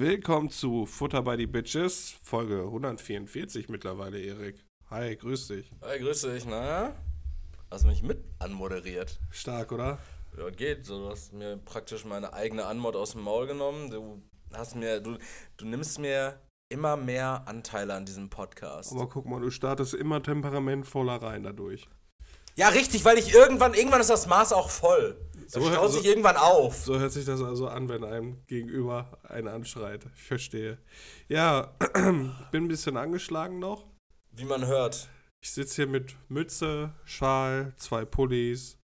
Willkommen zu Futter by the Bitches, Folge 144 mittlerweile, Erik. Hi, grüß dich. Hi, grüß dich, na? Hast mich mit anmoderiert? Stark, oder? Ja, geht. Du hast mir praktisch meine eigene Anmod aus dem Maul genommen. Du hast mir, du, du nimmst mir immer mehr Anteile an diesem Podcast. Aber guck mal, du startest immer temperamentvoller rein dadurch. Ja, richtig, weil ich irgendwann, irgendwann ist das Maß auch voll. Das So- staut so- sich irgendwann auf. So hört sich das also an, wenn einem gegenüber einen anschreit. Ich verstehe. Ja, bin ein bisschen angeschlagen noch. Wie man hört. Ich sitze hier mit Mütze, Schal, zwei Pullis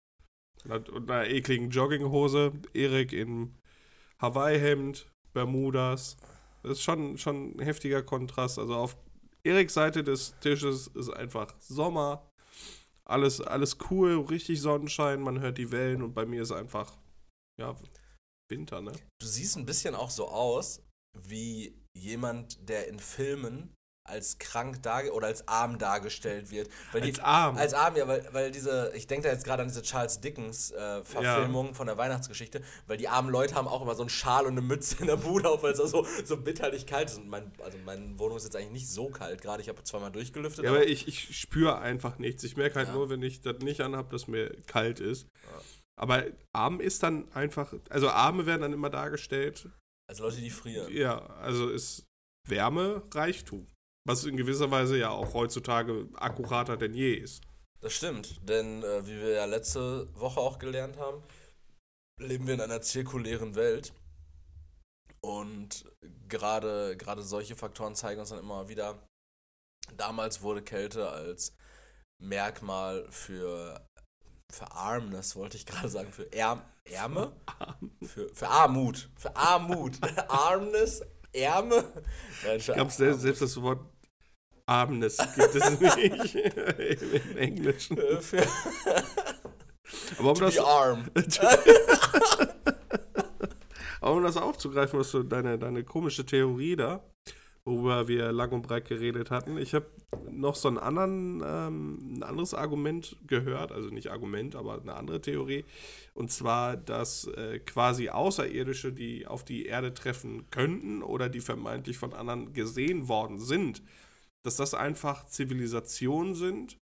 und und einer ekligen Jogginghose. Erik in Hawaii-Hemd, Bermudas. Das ist schon, schon ein heftiger Kontrast. Also auf Eriks Seite des Tisches ist einfach Sommer. Alles, alles cool, richtig Sonnenschein, man hört die Wellen und bei mir ist einfach, ja, Winter, ne? Du siehst ein bisschen auch so aus wie jemand, der in Filmen als krank darge oder als arm dargestellt wird. Weil Als die, arm? Als arm, ja, weil, weil diese, ich denke da jetzt gerade an diese Charles Dickens äh, Verfilmung von der Weihnachtsgeschichte, weil die armen Leute haben auch immer so einen Schal und eine Mütze in der Bude auf, weil es so, so bitterlich kalt ist. Und mein, also meine Wohnung ist jetzt eigentlich nicht so kalt, gerade ich habe zweimal durchgelüftet. Ja, aber ich, ich spüre einfach nichts. Ich merke halt Ja. nur, wenn ich das nicht anhab, dass mir kalt ist. Aber arm ist dann einfach, also Arme werden dann immer dargestellt. also Leute, die frieren. Ja, also ist Wärme Reichtum. Was in gewisser Weise ja auch heutzutage akkurater denn je ist. Das stimmt, denn äh, wie wir ja letzte Woche auch gelernt haben, leben wir in einer zirkulären Welt. Und gerade gerade solche Faktoren zeigen uns dann immer wieder, damals wurde Kälte als Merkmal für, für Armness, wollte ich gerade sagen, für Ärm, Ärme? Für, für Armut. Für Armut. Armness, Ärme. Nein, Ich glaube, selbst, selbst das Wort Armness gibt es nicht im Englischen. Äh, für Aber um, to das, be arm. aber um das aufzugreifen, was du deine, deine komische Theorie da, worüber wir lang und breit geredet hatten. Ich habe noch so einen anderen, ähm, ein anderes Argument gehört, also nicht Argument, aber eine andere Theorie. Und zwar, dass äh, quasi Außerirdische, die auf die Erde treffen könnten oder die vermeintlich von anderen gesehen worden sind, dass das einfach Zivilisationen sind,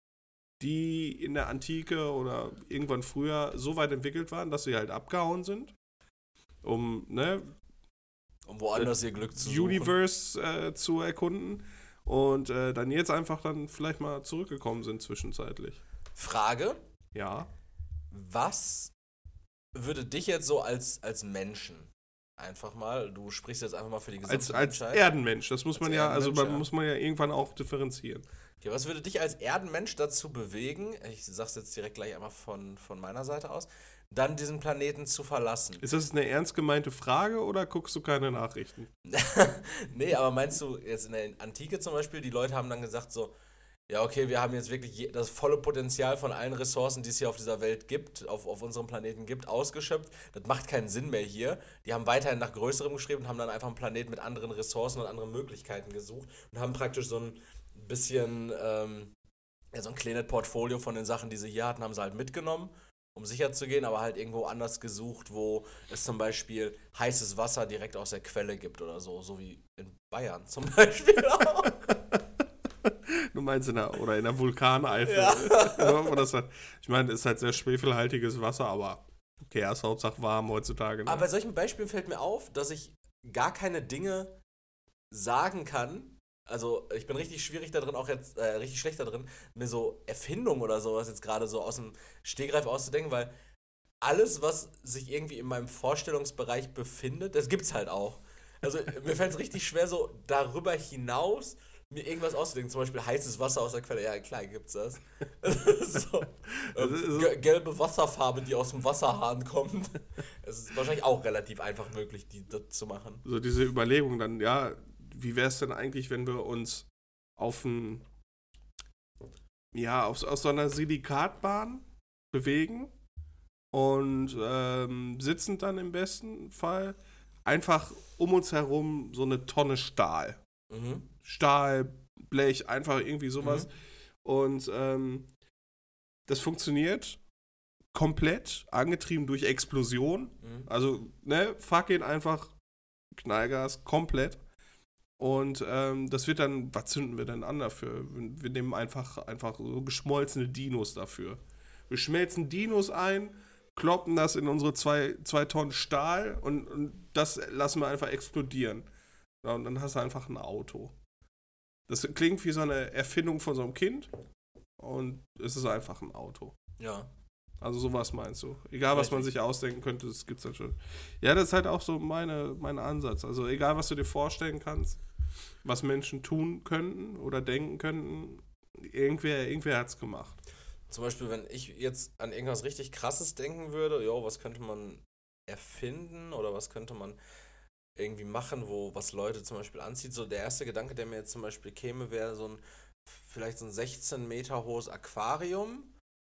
die in der Antike oder irgendwann früher so weit entwickelt waren, dass sie halt abgehauen sind, um ne, Um woanders ihr Glück zu suchen. Universe äh, zu erkunden und äh, dann jetzt einfach dann vielleicht mal zurückgekommen sind zwischenzeitlich. Frage, Ja. was würde dich jetzt so als, als Menschen einfach mal, du sprichst jetzt einfach mal für die gesamte Als, als. Erdenmensch, das muss Als man ja, also man ja. muss man ja irgendwann auch differenzieren. Okay, was würde dich als Erdenmensch dazu bewegen, ich sag's jetzt direkt gleich einmal von, von meiner Seite aus, dann diesen Planeten zu verlassen? Ist das eine ernst gemeinte Frage oder guckst du keine Nachrichten? nee, aber meinst du jetzt in der Antike zum Beispiel, die Leute haben dann gesagt so, ja, okay, wir haben jetzt wirklich das volle Potenzial von allen Ressourcen, die es hier auf dieser Welt gibt, auf, auf unserem Planeten gibt, ausgeschöpft. Das macht keinen Sinn mehr hier. Die haben weiterhin nach Größerem geschrieben und haben dann einfach einen Planeten mit anderen Ressourcen und anderen Möglichkeiten gesucht und haben praktisch so ein bisschen, ähm, ja, so ein kleines Portfolio von den Sachen, die sie hier hatten, haben sie halt mitgenommen, um sicher zu gehen, aber halt irgendwo anders gesucht, wo es zum Beispiel heißes Wasser direkt aus der Quelle gibt oder so, so wie in Bayern zum Beispiel auch. Du meinst in der, oder in der Vulkaneifel. Ja. Das halt, ich meine, ist halt sehr schwefelhaltiges Wasser, aber okay, ist Hauptsache warm heutzutage. Ne? Aber bei solchen Beispielen fällt mir auf, dass ich gar keine Dinge sagen kann. Also ich bin richtig schwierig da drin, auch jetzt äh, richtig schlecht da drin, mir so Erfindungen oder sowas jetzt gerade so aus dem Stegreif auszudenken, weil alles, was sich irgendwie in meinem Vorstellungsbereich befindet, das gibt's halt auch. Also mir fällt es richtig schwer, so darüber hinaus mir irgendwas auszudenken. Zum Beispiel heißes Wasser aus der Quelle. Ja, klar gibt's das. so, ähm, ge- gelbe Wasserfarbe, die aus dem Wasserhahn kommt. Es ist wahrscheinlich auch relativ einfach möglich, die das zu machen. so diese Überlegung dann, ja, wie wäre es denn eigentlich, wenn wir uns auf ein, ja, auf, aus so einer Silikatbahn bewegen und ähm, sitzend dann im besten Fall einfach um uns herum so eine Tonne Stahl. Mhm. Stahl, Blech, einfach irgendwie sowas. Mhm. Und ähm, das funktioniert komplett, angetrieben durch Explosion. Mhm. Also, ne, fuck it, einfach Knallgas, komplett. Und ähm, das wird dann, was zünden wir denn an dafür? Wir wir nehmen einfach, einfach so geschmolzene Dinos dafür. Wir schmelzen Dinos ein, kloppen das in unsere zwei, zwei Tonnen Stahl und, und das lassen wir einfach explodieren. Ja, und dann hast du einfach ein Auto. Das klingt wie so eine Erfindung von so einem Kind und es ist einfach ein Auto. Ja. Also sowas meinst du. Egal, was man sich ausdenken könnte, das gibt's dann schon. Ja, das ist halt auch so meine, mein Ansatz. Also egal, was du dir vorstellen kannst, was Menschen tun könnten oder denken könnten, irgendwer, irgendwer hat's gemacht. Zum Beispiel, wenn ich jetzt an irgendwas richtig krasses denken würde, jo, was könnte man erfinden oder was könnte man irgendwie machen, wo was Leute zum Beispiel anzieht. So der erste Gedanke, der mir jetzt zum Beispiel käme, wäre so ein vielleicht so ein 16 Meter hohes Aquarium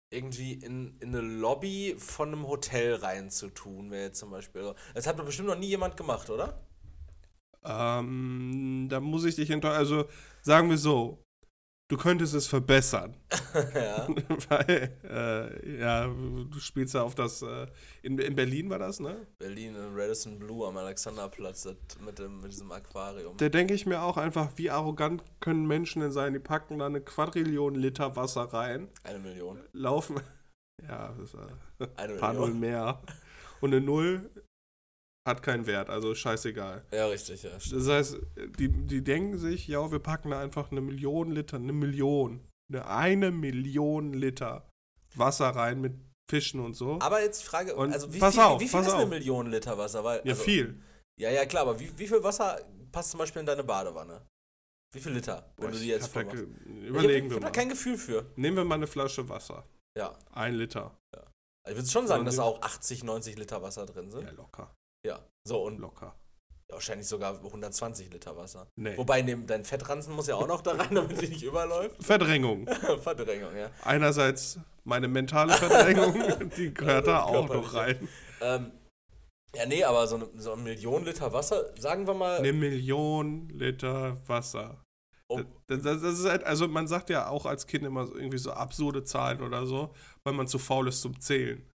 irgendwie in, in eine Lobby von einem Hotel reinzutun, wäre jetzt zum Beispiel. Das hat doch bestimmt noch nie jemand gemacht, oder? Ähm, da muss ich dich enttäuschen. Also sagen wir so, du könntest es verbessern. ja. Weil, äh, ja, du spielst ja auf das, äh, in, in Berlin war das, ne? Berlin in Radisson Blue am Alexanderplatz mit, dem, mit diesem Aquarium. Da denke ich mir auch einfach, wie arrogant können Menschen denn sein? Die packen da eine Quadrillion Liter Wasser rein, Eine Million. laufen, ja, das ist äh, Eine ein paar Null mehr. Und eine Null hat keinen Wert, also scheißegal. Ja, richtig, ja. Das heißt, die, die denken sich, ja, wir packen da einfach eine Million Liter, eine Million, eine, eine Million Liter Wasser rein mit Fischen und so. Aber jetzt die Frage, Und also wie pass viel, auf, wie viel pass ist eine auf. Million Liter Wasser? Weil, ja, also, viel. Ja, ja, klar, aber wie, wie viel Wasser passt zum Beispiel in deine Badewanne? Wie viel Liter, wenn Boah, du ich die jetzt hab da voll machst? ge- Ich Überlegen hab, wir ich mal. hab da kein Gefühl für. Nehmen wir mal eine Flasche Wasser. Ja. Ein Liter. Also ich würde schon sagen, dass da auch 80, 90 Liter Wasser drin sind. Ja, locker. Ja. So, und Locker. wahrscheinlich sogar 120 Liter Wasser. Nee. Wobei ne- dein Fettranzen muss ja auch noch da rein, damit die nicht überläuft. Verdrängung. Verdrängung, ja. Einerseits meine mentale Verdrängung, die gehört da auch noch rein. Ähm, ja, nee, aber so eine, so eine Million Liter Wasser, sagen wir mal. Eine Million Liter Wasser. Oh. Das, das, das ist halt, also man sagt ja auch als Kind immer so irgendwie so absurde Zahlen oder so, weil man zu faul ist zum Zählen.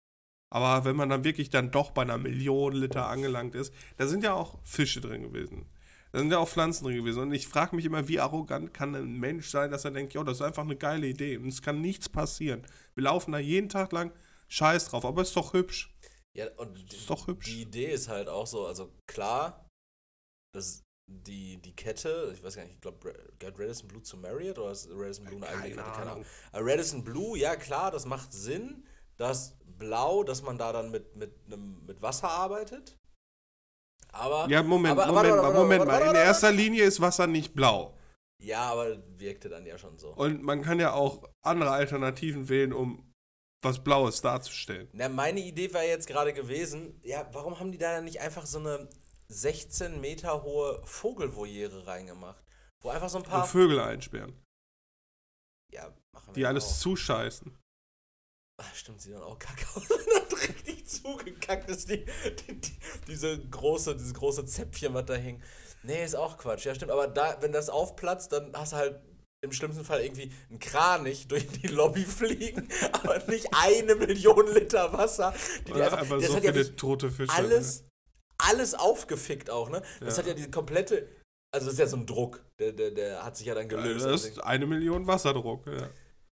Aber wenn man dann wirklich dann doch bei einer Million Liter angelangt ist, da sind ja auch Fische drin gewesen. Da sind ja auch Pflanzen drin gewesen. Und ich frage mich immer, wie arrogant kann ein Mensch sein, dass er denkt, ja, das ist einfach eine geile Idee und es kann nichts passieren. Wir laufen da jeden Tag lang Scheiß drauf, aber ist doch hübsch. Ja, und die, Ist doch hübsch. die Idee ist halt auch so, also klar, das die, die Kette, ich weiß gar nicht, ich glaube, gehört Radisson Blue zu Marriott oder ist Radisson Blue eine eigene Kette? Keine Ahnung. Aber Radisson Blue, ja klar, das macht Sinn. Das Blau, dass man da dann mit, mit, einem, mit Wasser arbeitet. Aber, Ja, Moment, Aber- Moment warte, Moment warte, mal. In erster Linie ist Wasser nicht blau. ja, aber wirkte dann ja schon so. Und man kann ja auch andere Alternativen wählen, um was Blaues darzustellen. Na, meine Idee wäre jetzt gerade gewesen, ja, warum haben die da nicht einfach so eine 16 Meter hohe Vogelvoliere reingemacht? Wo einfach so ein Und paar. Vögel einsperren, ja, machen wir die alles auch. zuscheißen. Ach, stimmt, sieht dann auch kacke aus, wenn das richtig zugekackt ist. Die, die, die, diese große, dieses große Zäpfchen, was da hing. Nee, ist auch Quatsch. Ja, stimmt. Aber da, wenn das aufplatzt, dann hast du halt im schlimmsten Fall irgendwie einen Kranich durch die Lobby fliegen, aber nicht eine Million Liter Wasser. Die die Oder einfach, einfach das so hat ja viele nicht tote Fische. alles, alles aufgefickt auch, ne? Das Ja. hat ja diese komplette. Also, das ist ja so ein Druck. Der, der, der hat sich ja dann Ne? gelöst. Das ist eine Million Wasserdruck. Ja.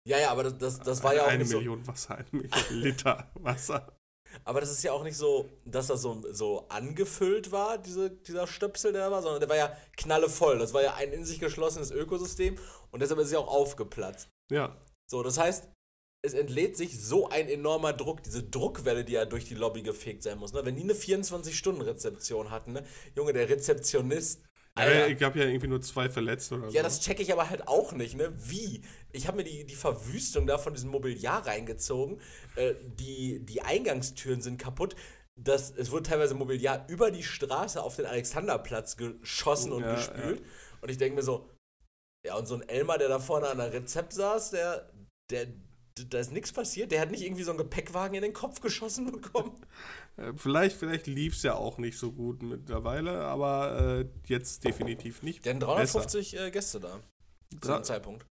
Ja, ja, aber das, das, das war ja auch eine nicht so. Million Wasser, eine Million Liter Wasser. Aber das ist ja auch nicht so, dass das so, so angefüllt war, diese, dieser Stöpsel, der da war, sondern der war ja knallevoll. Das war ja ein in sich geschlossenes Ökosystem und deshalb ist es ja auch aufgeplatzt. Ja. So, das heißt, es entlädt sich so ein enormer Druck, diese Druckwelle, die ja durch die Lobby gefegt sein muss. Ne? Wenn die eine 24-Stunden-Rezeption hatten, ne? Junge, der Rezeptionist. Alter, ja. Ich gab ja irgendwie nur zwei Verletzte oder ja, so. das checke ich aber halt auch nicht, ne? Wie? Ich habe mir die, die Verwüstung da von diesem Mobiliar reingezogen. Äh, die, die Eingangstüren sind kaputt. Das, es wurde teilweise Mobiliar über die Straße auf den Alexanderplatz geschossen und Ja, gespült. Und ich denke mir so, ja, und so ein Elmar, der da vorne an der Rezept saß, der, der, da ist nichts passiert. Der hat nicht irgendwie so einen Gepäckwagen in den Kopf geschossen bekommen. Äh, Vielleicht, vielleicht lief es ja auch nicht so gut mittlerweile, aber äh, jetzt definitiv nicht. Hatten 350 äh, Gäste da. Zu dem Zeitpunkt.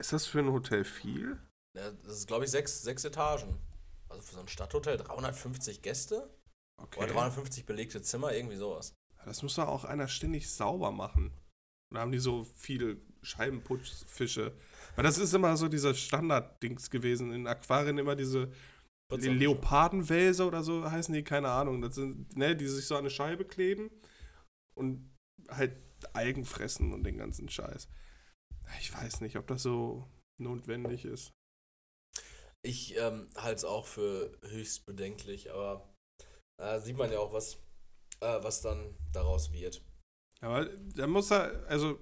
Ist das für ein Hotel viel? Ja, das ist, glaube ich, sechs, sechs Etagen. Also für so ein Stadthotel 350 Gäste Okay. oder 350 belegte Zimmer, irgendwie sowas. Das muss doch auch einer ständig sauber machen. Da haben die so viele Scheibenputzfische. Weil das ist immer so dieser Standard-Dings gewesen. In Aquarien immer diese die Leopardenwälse oder so heißen die, keine Ahnung. Das sind, ne, die sich so an eine Scheibe kleben und halt Algen fressen und den ganzen Scheiß. Ich weiß nicht, ob das so notwendig ist. Ich ähm, halte es auch für höchst bedenklich, aber äh, sieht man ja auch, was, äh, was dann daraus wird. Aber da muss er, also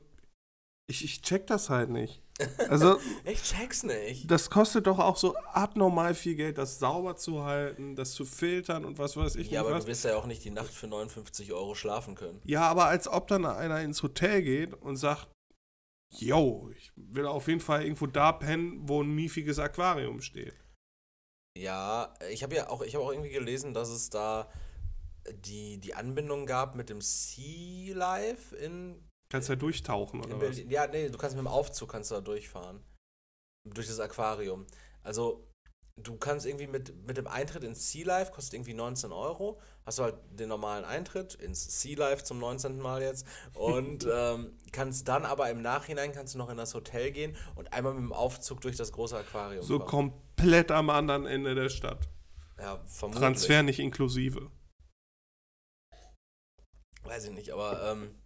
ich, ich check das halt nicht. Also, ich check's nicht. Das kostet doch auch so abnormal viel Geld, das sauber zu halten, das zu filtern und was weiß ich Ja, aber was. du wirst ja auch nicht die Nacht für 59 Euro schlafen können. Ja, aber als ob dann einer ins Hotel geht und sagt, yo, ich will auf jeden Fall irgendwo da pennen, wo ein miefiges Aquarium steht. Ja, ich habe ja auch, ich habe auch irgendwie gelesen, dass es da die, die Anbindung gab mit dem Sea Life in Kannst du ja durchtauchen oder was? Ja, nee, du kannst mit dem Aufzug kannst du da durchfahren. Durch das Aquarium. Also, du kannst irgendwie mit, mit dem Eintritt ins Sea Life, kostet irgendwie 19 Euro. Hast du halt den normalen Eintritt ins Sea Life zum 19. Mal jetzt. Und ähm, kannst dann aber im Nachhinein kannst du noch in das Hotel gehen und einmal mit dem Aufzug durch das große Aquarium So fahren. komplett am anderen Ende der Stadt. Ja, vermutlich. Transfer nicht inklusive. Weiß ich nicht, aber ähm,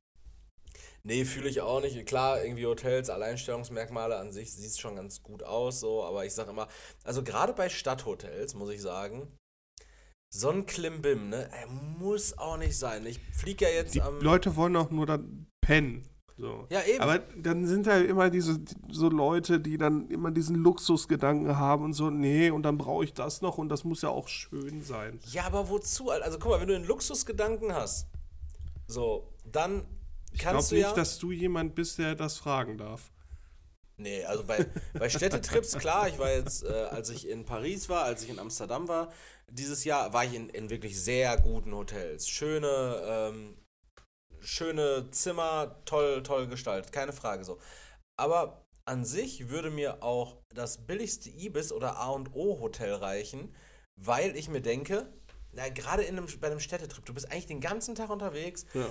nee, fühle ich auch nicht. Klar, irgendwie Hotels, Alleinstellungsmerkmale an sich sieht schon ganz gut aus, so, aber ich sag immer, also gerade bei Stadthotels muss ich sagen, so ein Klimbim, ne, er muss auch nicht sein. Ich fliege ja jetzt Die am. Leute wollen doch nur dann pennen. So. Ja, eben. Aber dann sind da immer diese so Leute, die dann immer diesen Luxusgedanken haben und so, nee, und dann brauche ich das noch und das muss ja auch schön sein. ja, aber wozu? Also guck mal, wenn du einen Luxusgedanken hast, so, dann Ich glaube nicht, ja. dass du jemand bist, der das fragen darf. Nee, also bei, bei Städtetrips, klar, ich war jetzt, äh, als ich in Paris war, als ich in Amsterdam war, dieses Jahr war ich in, in wirklich sehr guten Hotels. Schöne, ähm, schöne Zimmer, toll, toll gestaltet, keine Frage so. Aber an sich würde mir auch das billigste Ibis oder A und O Hotel reichen, weil ich mir denke, na, gerade in einem, bei einem Städtetrip, du bist eigentlich den ganzen Tag unterwegs, Ja.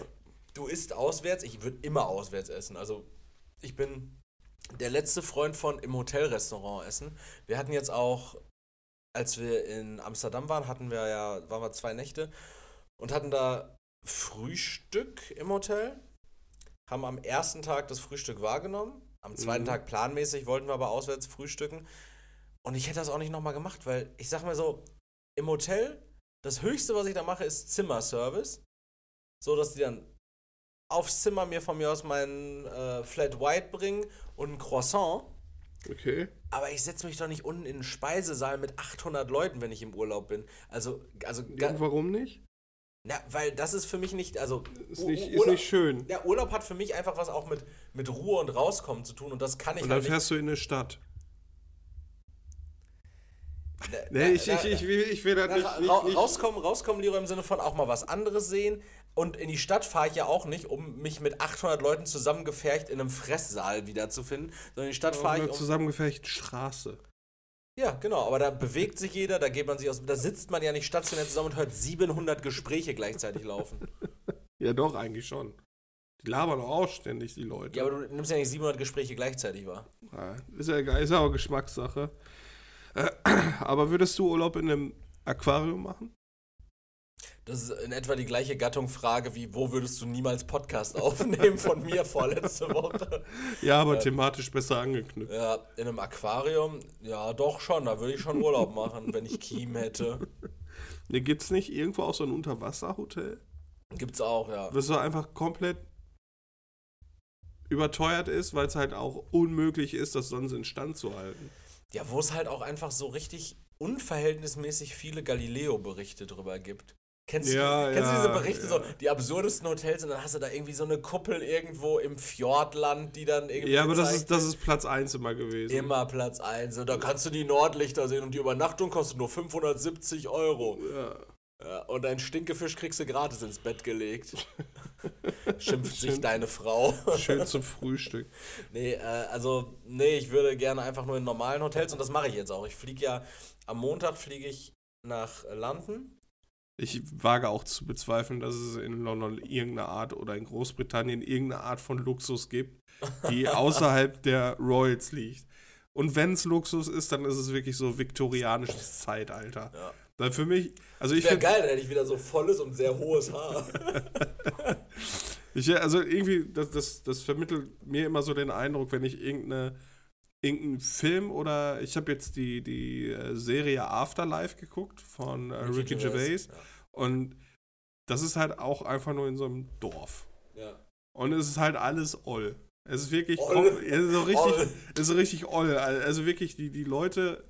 Du isst auswärts, ich würde immer auswärts essen. Also ich bin der letzte Freund von im Hotelrestaurant essen. Wir hatten jetzt auch, als wir in Amsterdam waren, hatten wir ja, waren wir zwei Nächte und hatten da Frühstück im Hotel. Haben am ersten Tag das Frühstück wahrgenommen. Am zweiten Mhm. Tag planmäßig wollten wir aber auswärts frühstücken. Und ich hätte das auch nicht nochmal gemacht, weil ich sag mal so, im Hotel, das höchste, was ich da mache, ist Zimmerservice. So, dass die dann aufs Zimmer mir von mir aus meinen äh, Flat White bringen und ein Croissant. Okay. Aber ich setze mich doch nicht unten in einen Speisesaal mit 800 Leuten, wenn ich im Urlaub bin. Also, also, Und warum nicht? na, weil das ist für mich nicht, also, Ist nicht, ist nicht schön. Ja, Urlaub hat für mich einfach was auch mit, mit Ruhe und Rauskommen zu tun und das kann ich Und dann halt nicht. fährst du in eine Stadt. Na- Nee, ich, na- ich, ich, will, ich will na, nicht, nicht, nicht. Rauskommen, rauskommen, Leroy, im Sinne von auch mal was anderes sehen. Und in die Stadt fahre ich ja auch nicht, um mich mit 800 Leuten zusammengefercht in einem Fresssaal wiederzufinden, sondern in die Stadt fahre ich, einer um zusammengefechten Straße. Ja, genau, aber da bewegt sich jeder, da geht man sich aus, da sitzt man ja nicht stationär zusammen und hört 700 Gespräche gleichzeitig laufen. Ja, doch, eigentlich schon. Die labern doch auch ständig, die Leute. Ja, aber du nimmst ja nicht 700 Gespräche gleichzeitig wahr. Ja, ist ja egal, ist ja auch Geschmackssache. Äh, aber würdest du Urlaub in einem Aquarium machen? Das ist in etwa die gleiche Gattung Frage wie, wo würdest du niemals Podcast aufnehmen von mir vorletzte Woche? Ja, aber thematisch besser angeknüpft. Ja, in einem Aquarium, ja doch schon, da würde ich schon Urlaub machen, wenn ich Kiem hätte. Ne, gibt's nicht irgendwo auch so ein Unterwasserhotel? Gibt's auch, ja. Was so einfach komplett überteuert ist, weil es halt auch unmöglich ist, das sonst in Stand zu halten. Ja, wo es halt auch einfach so richtig unverhältnismäßig viele Galileo-Berichte drüber gibt. Kennst, Ja, du, kennst du ja, diese Berichte, ja. so die absurdesten Hotels und dann hast du da irgendwie so eine Kuppel irgendwo im Fjordland, die dann irgendwie. Ja, aber das ist, das ist Platz 1 immer gewesen. immer Platz 1. Und da kannst du die Nordlichter sehen und die Übernachtung kostet nur 570 Euro. Ja. Und ein Stinkefisch kriegst du gratis ins Bett gelegt. Schimpft sich deine Frau. Schön zum Frühstück. Nee, äh, also, nee, ich würde gerne einfach nur in normalen Hotels und das mache ich jetzt auch. Ich fliege ja, am Montag fliege ich nach London Ich wage auch zu bezweifeln, dass es in London irgendeine Art oder in Großbritannien irgendeine Art von Luxus gibt, die außerhalb der Royals liegt. Und wenn es Luxus ist, dann ist es wirklich so viktorianisches Zeitalter. Ja. Weil für mich, also ich Wäre find- geil, dann hätte ich wieder so volles und sehr hohes Haar. Ich, also irgendwie, das, das, das vermittelt mir immer so den Eindruck, wenn ich irgendeine, irgendeinen Film oder ich habe jetzt die, die äh, Serie Afterlife geguckt von äh, Ricky Gervais und das ist halt auch einfach nur in so einem Dorf. Ja. ja. Und es ist halt alles oll. Es ist wirklich Oll. es ist so richtig, Oll. es ist so richtig oll. Also wirklich, die, die Leute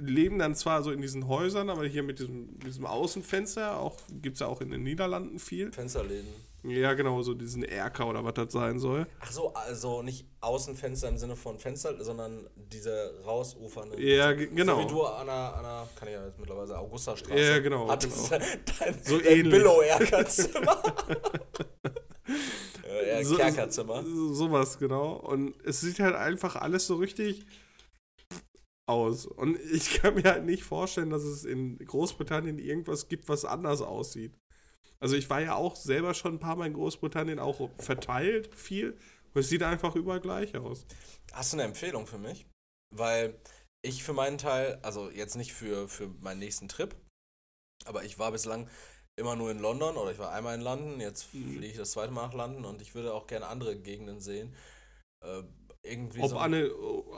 leben dann zwar so in diesen Häusern, aber hier mit diesem, diesem Außenfenster, auch gibt es ja auch in den Niederlanden viel. Fensterläden. Ja, genau, so diesen Erker oder was das sein soll. Ach so, also nicht Außenfenster im Sinne von Fenster, sondern diese rausufernden. Ja, ge- genau. So wie du an der, an der kann ich ja jetzt mittlerweile Augustastraße. Ja, genau, Hattest dein, So dein ähnlich. Billow-Erkerzimmer. äh, So- Kerkerzimmer. So, sowas, genau. Und es sieht halt einfach alles so richtig aus. Und ich kann mir halt nicht vorstellen, dass es in Großbritannien irgendwas gibt, was anders aussieht. Also ich war ja auch selber schon ein paar Mal in Großbritannien auch verteilt, viel. Und es sieht einfach überall gleich aus. Hast du eine Empfehlung für mich? Weil ich für meinen Teil, also jetzt nicht für, für meinen nächsten Trip, aber ich war bislang immer nur in London oder ich war einmal in London, jetzt Mhm. fliege ich das zweite Mal nach London und ich würde auch gerne andere Gegenden sehen. Äh, irgendwie Ob so an eine,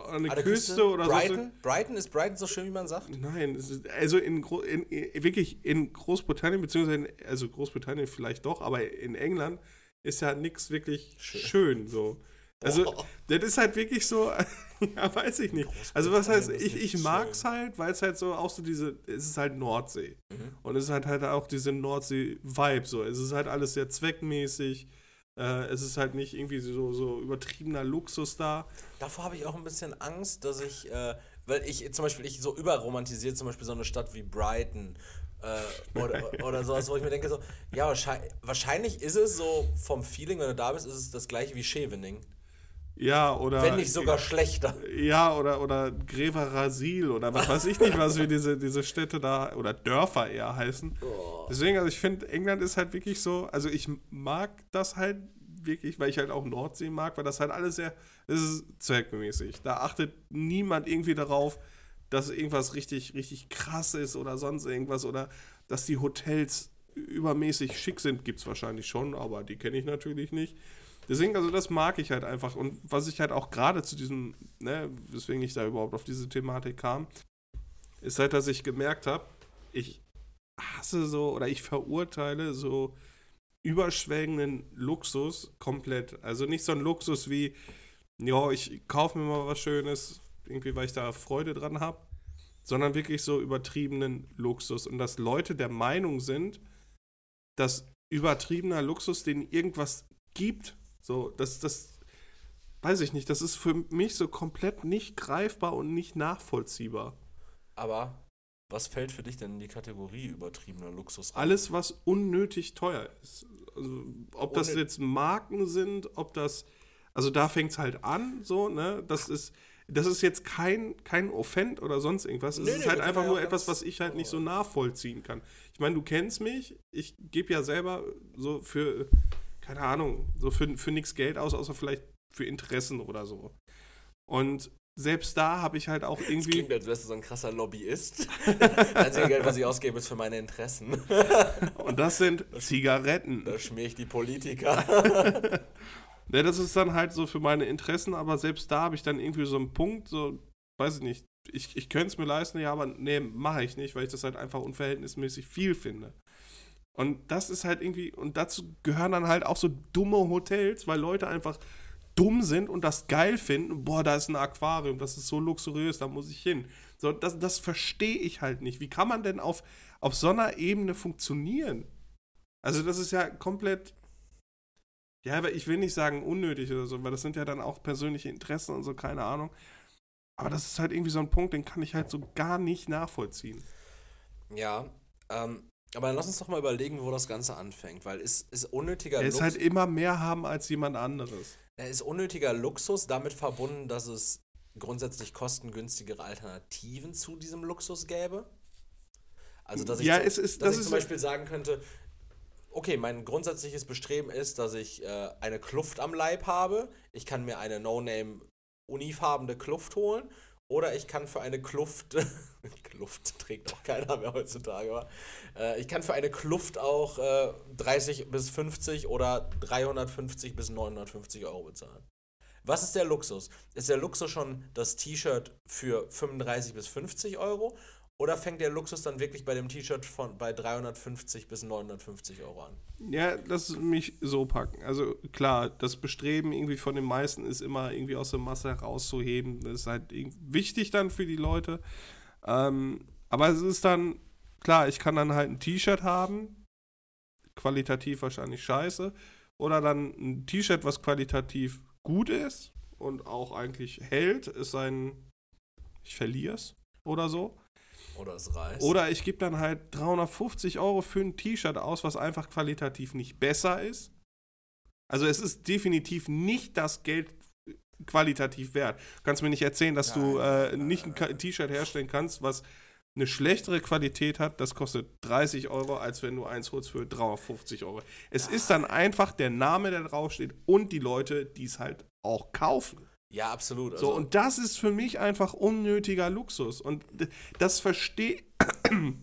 an eine an der Küste, oder so. Brighton? Brighton? Ist Brighton so schön, wie man sagt? Nein, es also in, in, in wirklich in Großbritannien, beziehungsweise also Großbritannien vielleicht doch, aber in England ist ja nichts wirklich Schön. schön, so. Also, Boah. das ist halt wirklich so, ja, weiß ich nicht. Also, was heißt, ich, ich mag's schön. halt, weil es halt so auch so diese, es ist halt Nordsee. Mhm. Und es ist halt, halt auch diese Nordsee-Vibe, so. Es ist halt alles sehr zweckmäßig. Äh, es ist halt nicht irgendwie so, so übertriebener Luxus da. Davor habe ich auch ein bisschen Angst, dass ich, äh, weil ich zum Beispiel, ich so überromantisiere zum Beispiel so eine Stadt wie Brighton äh, oder, oder sowas, wo ich mir denke so, ja, wahrscheinlich, wahrscheinlich ist es so vom Feeling, wenn du da bist, ist es das gleiche wie Schevening. Ja, oder. Wenn nicht sogar schlechter. Ja, oder, oder Greva Rasil oder was weiß ich nicht, was wir diese, diese Städte da oder Dörfer eher heißen. Deswegen, also ich finde, England ist halt wirklich so, also ich mag das halt wirklich, weil ich halt auch Nordsee mag, weil das halt alles sehr, das ist zweckmäßig. Da achtet niemand irgendwie darauf, dass irgendwas richtig, richtig krass ist oder sonst irgendwas oder dass die Hotels übermäßig schick sind, gibt es wahrscheinlich schon, aber die kenne ich natürlich nicht. Deswegen, also das mag ich halt einfach. Und was ich halt auch gerade zu diesem, ne, weswegen ich da überhaupt auf diese Thematik kam, ist halt, dass ich gemerkt habe, ich hasse so oder ich verurteile so überschwängenden Luxus komplett. Also nicht so ein Luxus wie, ja, ich kaufe mir mal was Schönes, irgendwie, weil ich da Freude dran habe, sondern wirklich so übertriebenen Luxus. Und dass Leute der Meinung sind, dass übertriebener Luxus denen irgendwas gibt. So, das, das, weiß ich nicht, das ist für mich so komplett nicht greifbar und nicht nachvollziehbar. Aber was fällt für dich denn in die Kategorie übertriebener Luxus rein? Alles, was unnötig teuer ist. Also, ob das Unnö- jetzt Marken sind, ob das, also da fängt es halt an, so, ne, das ist, das ist jetzt kein, kein Offend oder sonst irgendwas. Es Nee, ist nee, halt einfach ja nur etwas, was ich halt nicht so nachvollziehen kann. Ich meine, du kennst mich, ich gebe ja selber so für, keine Ahnung, so für, für nichts Geld aus, außer vielleicht für Interessen oder so. Und selbst da habe ich halt auch Das irgendwie. klingt, als wärst du so ein krasser Lobbyist. Das einzige Geld, was ich ausgebe, ist für meine Interessen. Und das sind Zigaretten. Da schmier ich die Politiker. Ja, das ist dann halt so für meine Interessen, aber selbst da habe ich dann irgendwie so einen Punkt, so, weiß ich nicht, ich, ich könnte es mir leisten, ja, aber nee, mache ich nicht, weil ich das halt einfach unverhältnismäßig viel finde. Und das ist halt irgendwie, und dazu gehören dann halt auch so dumme Hotels, weil Leute einfach dumm sind und das geil finden. Boah, da ist ein Aquarium, das ist so luxuriös, da muss ich hin. So, das, das verstehe ich halt nicht. Wie kann man denn auf, auf so einer Ebene funktionieren? Also, das ist ja komplett. Ja, aber ich will nicht sagen unnötig oder so, weil das sind ja dann auch persönliche Interessen und so, keine Ahnung. Aber das ist halt irgendwie so ein Punkt, den kann ich halt so gar nicht nachvollziehen. ja, ähm, aber dann lass uns doch mal überlegen, wo das Ganze anfängt, weil ist, ist unnötiger Er ist Luxus. halt immer mehr haben als jemand anderes. Ja, ist unnötiger Luxus damit verbunden, dass es grundsätzlich kostengünstigere Alternativen zu diesem Luxus gäbe? Also, dass ich, Ja, zum, es ist- dass das ich zum Beispiel sagen könnte, okay, mein grundsätzliches Bestreben ist, dass ich äh, eine Kluft am Leib habe. Ich kann mir eine No-Name unifarbene Kluft holen. Oder ich kann für eine Kluft, Kluft trägt auch keiner mehr heutzutage, aber äh, ich kann für eine Kluft auch äh, 30 bis 50 oder 350 bis 950 Euro bezahlen. Was ist der Luxus? Ist der Luxus schon das T-Shirt für 35 bis 50 Euro? Oder fängt der Luxus dann wirklich bei dem T-Shirt von bei 350 bis 950 Euro an? Ja, lass mich so packen. Also klar, das Bestreben irgendwie von den meisten ist immer irgendwie aus der Masse herauszuheben. Das ist halt wichtig dann für die Leute. Ähm, aber es ist dann, klar, ich kann dann halt ein T-Shirt haben, qualitativ wahrscheinlich scheiße. Oder dann ein T-Shirt, was qualitativ gut ist und auch eigentlich hält, sei denn, ich verliere es oder so. Oder es reißt? Oder ich gebe dann halt 350 Euro für ein T-Shirt aus, was einfach qualitativ nicht besser ist. Also es ist definitiv nicht das Geld qualitativ wert. Du kannst mir nicht erzählen, dass du Nein, äh, nicht ein T-Shirt herstellen kannst, was eine schlechtere Qualität hat. Das kostet 30 Euro, als wenn du eins holst für 350 Euro. Es ist dann einfach der Name, der draufsteht und die Leute, die es halt auch kaufen. ja, absolut. So, Also, und das ist für mich einfach unnötiger Luxus. Und das verstehe.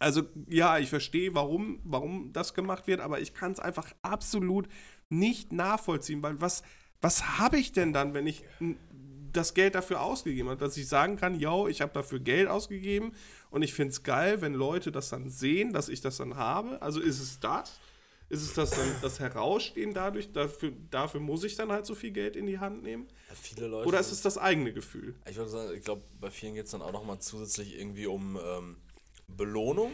Also, ja, ich verstehe, warum, warum das gemacht wird, aber ich kann es einfach absolut nicht nachvollziehen, weil was, was habe ich denn dann, wenn ich das Geld dafür ausgegeben habe? Dass ich sagen kann, yo, ich habe dafür Geld ausgegeben und ich finde es geil, wenn Leute das dann sehen, dass ich das dann habe. Also ist es das? Ist es das dann das Herausstehen dadurch? Dafür, dafür muss ich dann halt so viel Geld in die Hand nehmen? viele Leute. Oder ist es das eigene Gefühl? Ich würde sagen, ich glaube, bei vielen geht es dann auch nochmal zusätzlich irgendwie um ähm, Belohnung.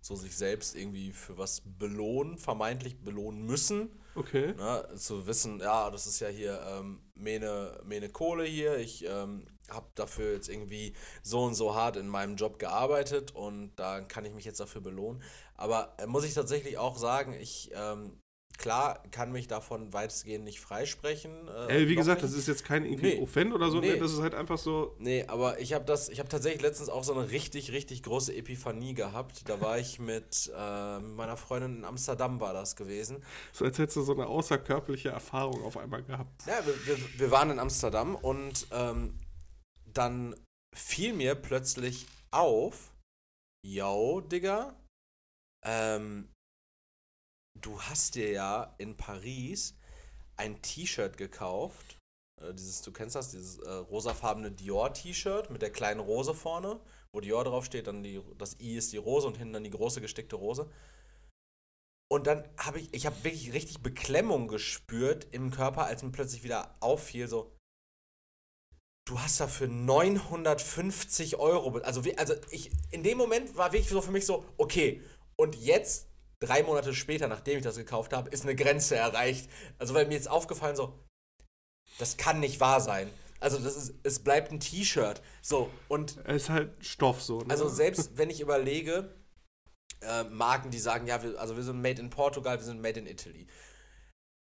So sich selbst irgendwie für was belohnen, vermeintlich belohnen müssen. Okay. Ne? Zu wissen, ja, das ist ja hier ähm, meine, meine Kohle hier. Ich ähm, habe dafür jetzt irgendwie so und so hart in meinem Job gearbeitet und da kann ich mich jetzt dafür belohnen. Aber äh, muss ich tatsächlich auch sagen, ich, ähm, klar, kann mich davon weitestgehend nicht freisprechen. äh, Ey, wie gesagt, nicht. das ist jetzt kein irgendwie Nee. Offend oder so, Nee. ne? das ist halt einfach so. Nee, aber ich habe das, ich habe tatsächlich letztens auch so eine richtig, richtig große Epiphanie gehabt. Da war ich mit, äh, meiner Freundin in Amsterdam war das gewesen. So als hättest du so eine außerkörperliche Erfahrung auf einmal gehabt. Ja, wir, wir, wir waren in Amsterdam und ähm, dann fiel mir plötzlich auf, yo, Digga, ähm, du hast dir ja in Paris ein T-Shirt gekauft. Äh, dieses, du kennst das, dieses äh, rosafarbene Dior-T-Shirt mit der kleinen Rose vorne, wo Dior draufsteht, dann die, das I ist die Rose und hinten dann die große gestickte Rose. Und dann habe ich, ich habe wirklich richtig Beklemmung gespürt im Körper, als mir plötzlich wieder auffiel, so, du hast dafür 950 Euro, also, also ich, in dem Moment war wirklich so für mich so, okay, und jetzt, drei Monate später, nachdem ich das gekauft habe, ist eine Grenze erreicht. Also, weil mir jetzt aufgefallen so, das kann nicht wahr sein. Also, das ist, es bleibt ein T-Shirt. So, und Es ist halt Stoff so, ne? also selbst wenn ich überlege, äh, Marken, die sagen, ja, wir, also wir sind made in Portugal, wir sind made in Italy.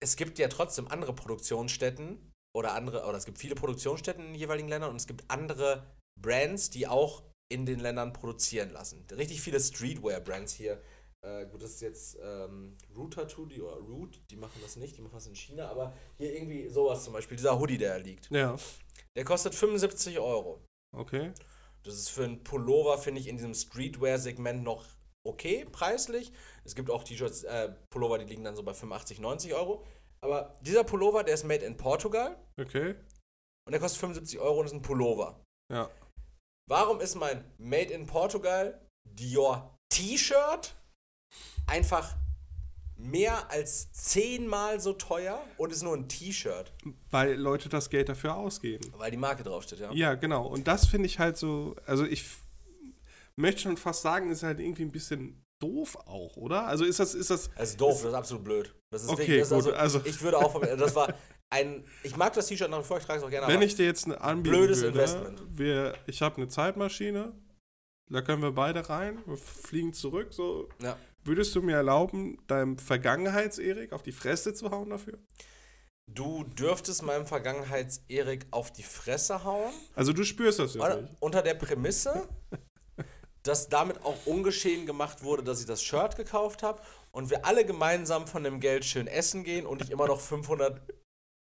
Es gibt ja trotzdem andere Produktionsstätten oder andere, oder es gibt viele Produktionsstätten in den jeweiligen Ländern und es gibt andere Brands, die auch in den Ländern produzieren lassen. Richtig viele Streetwear-Brands hier. Äh, gut, das ist jetzt ähm, Root Tattoo, die, oder Root, die machen das nicht, die machen das in China, aber hier irgendwie sowas zum Beispiel, dieser Hoodie, der da liegt. Ja, Der kostet 75 Euro. okay. Das ist für einen Pullover, finde ich, in diesem Streetwear-Segment noch okay, preislich. Es gibt auch T-Shirts, äh, Pullover, die liegen dann so bei 85, 90 Euro. Aber dieser Pullover, der ist made in Portugal Okay. und der kostet 75 Euro und ist ein Pullover. Ja. Warum ist mein Made in Portugal Dior T-Shirt einfach mehr als zehnmal so teuer und ist nur ein T-Shirt? Weil Leute das Geld dafür ausgeben. Weil die Marke draufsteht, ja. Ja, genau. Und das finde ich halt so, also ich möchte schon fast sagen, ist halt irgendwie ein bisschen doof auch, oder? Also ist das, ist das, Das ist doof, das ist absolut blöd. Das ist Okay, wirklich, das ist gut, also, also- ich würde auch, das war ein, ich mag das T-Shirt nach wie vor, ich trage es auch gerne, wenn ich dir jetzt anbieten blödes würde, Investment. Wir, ich habe eine Zeitmaschine, da können wir beide rein, wir fliegen zurück, so. ja. Würdest du mir erlauben, deinem Vergangenheits-Erik auf die Fresse zu hauen dafür? du dürftest meinem Vergangenheits-Erik auf die Fresse hauen, Also du spürst das ja nicht. unter der Prämisse, dass damit auch ungeschehen gemacht wurde, dass ich das Shirt gekauft habe und wir alle gemeinsam von dem Geld schön essen gehen und ich immer noch 500,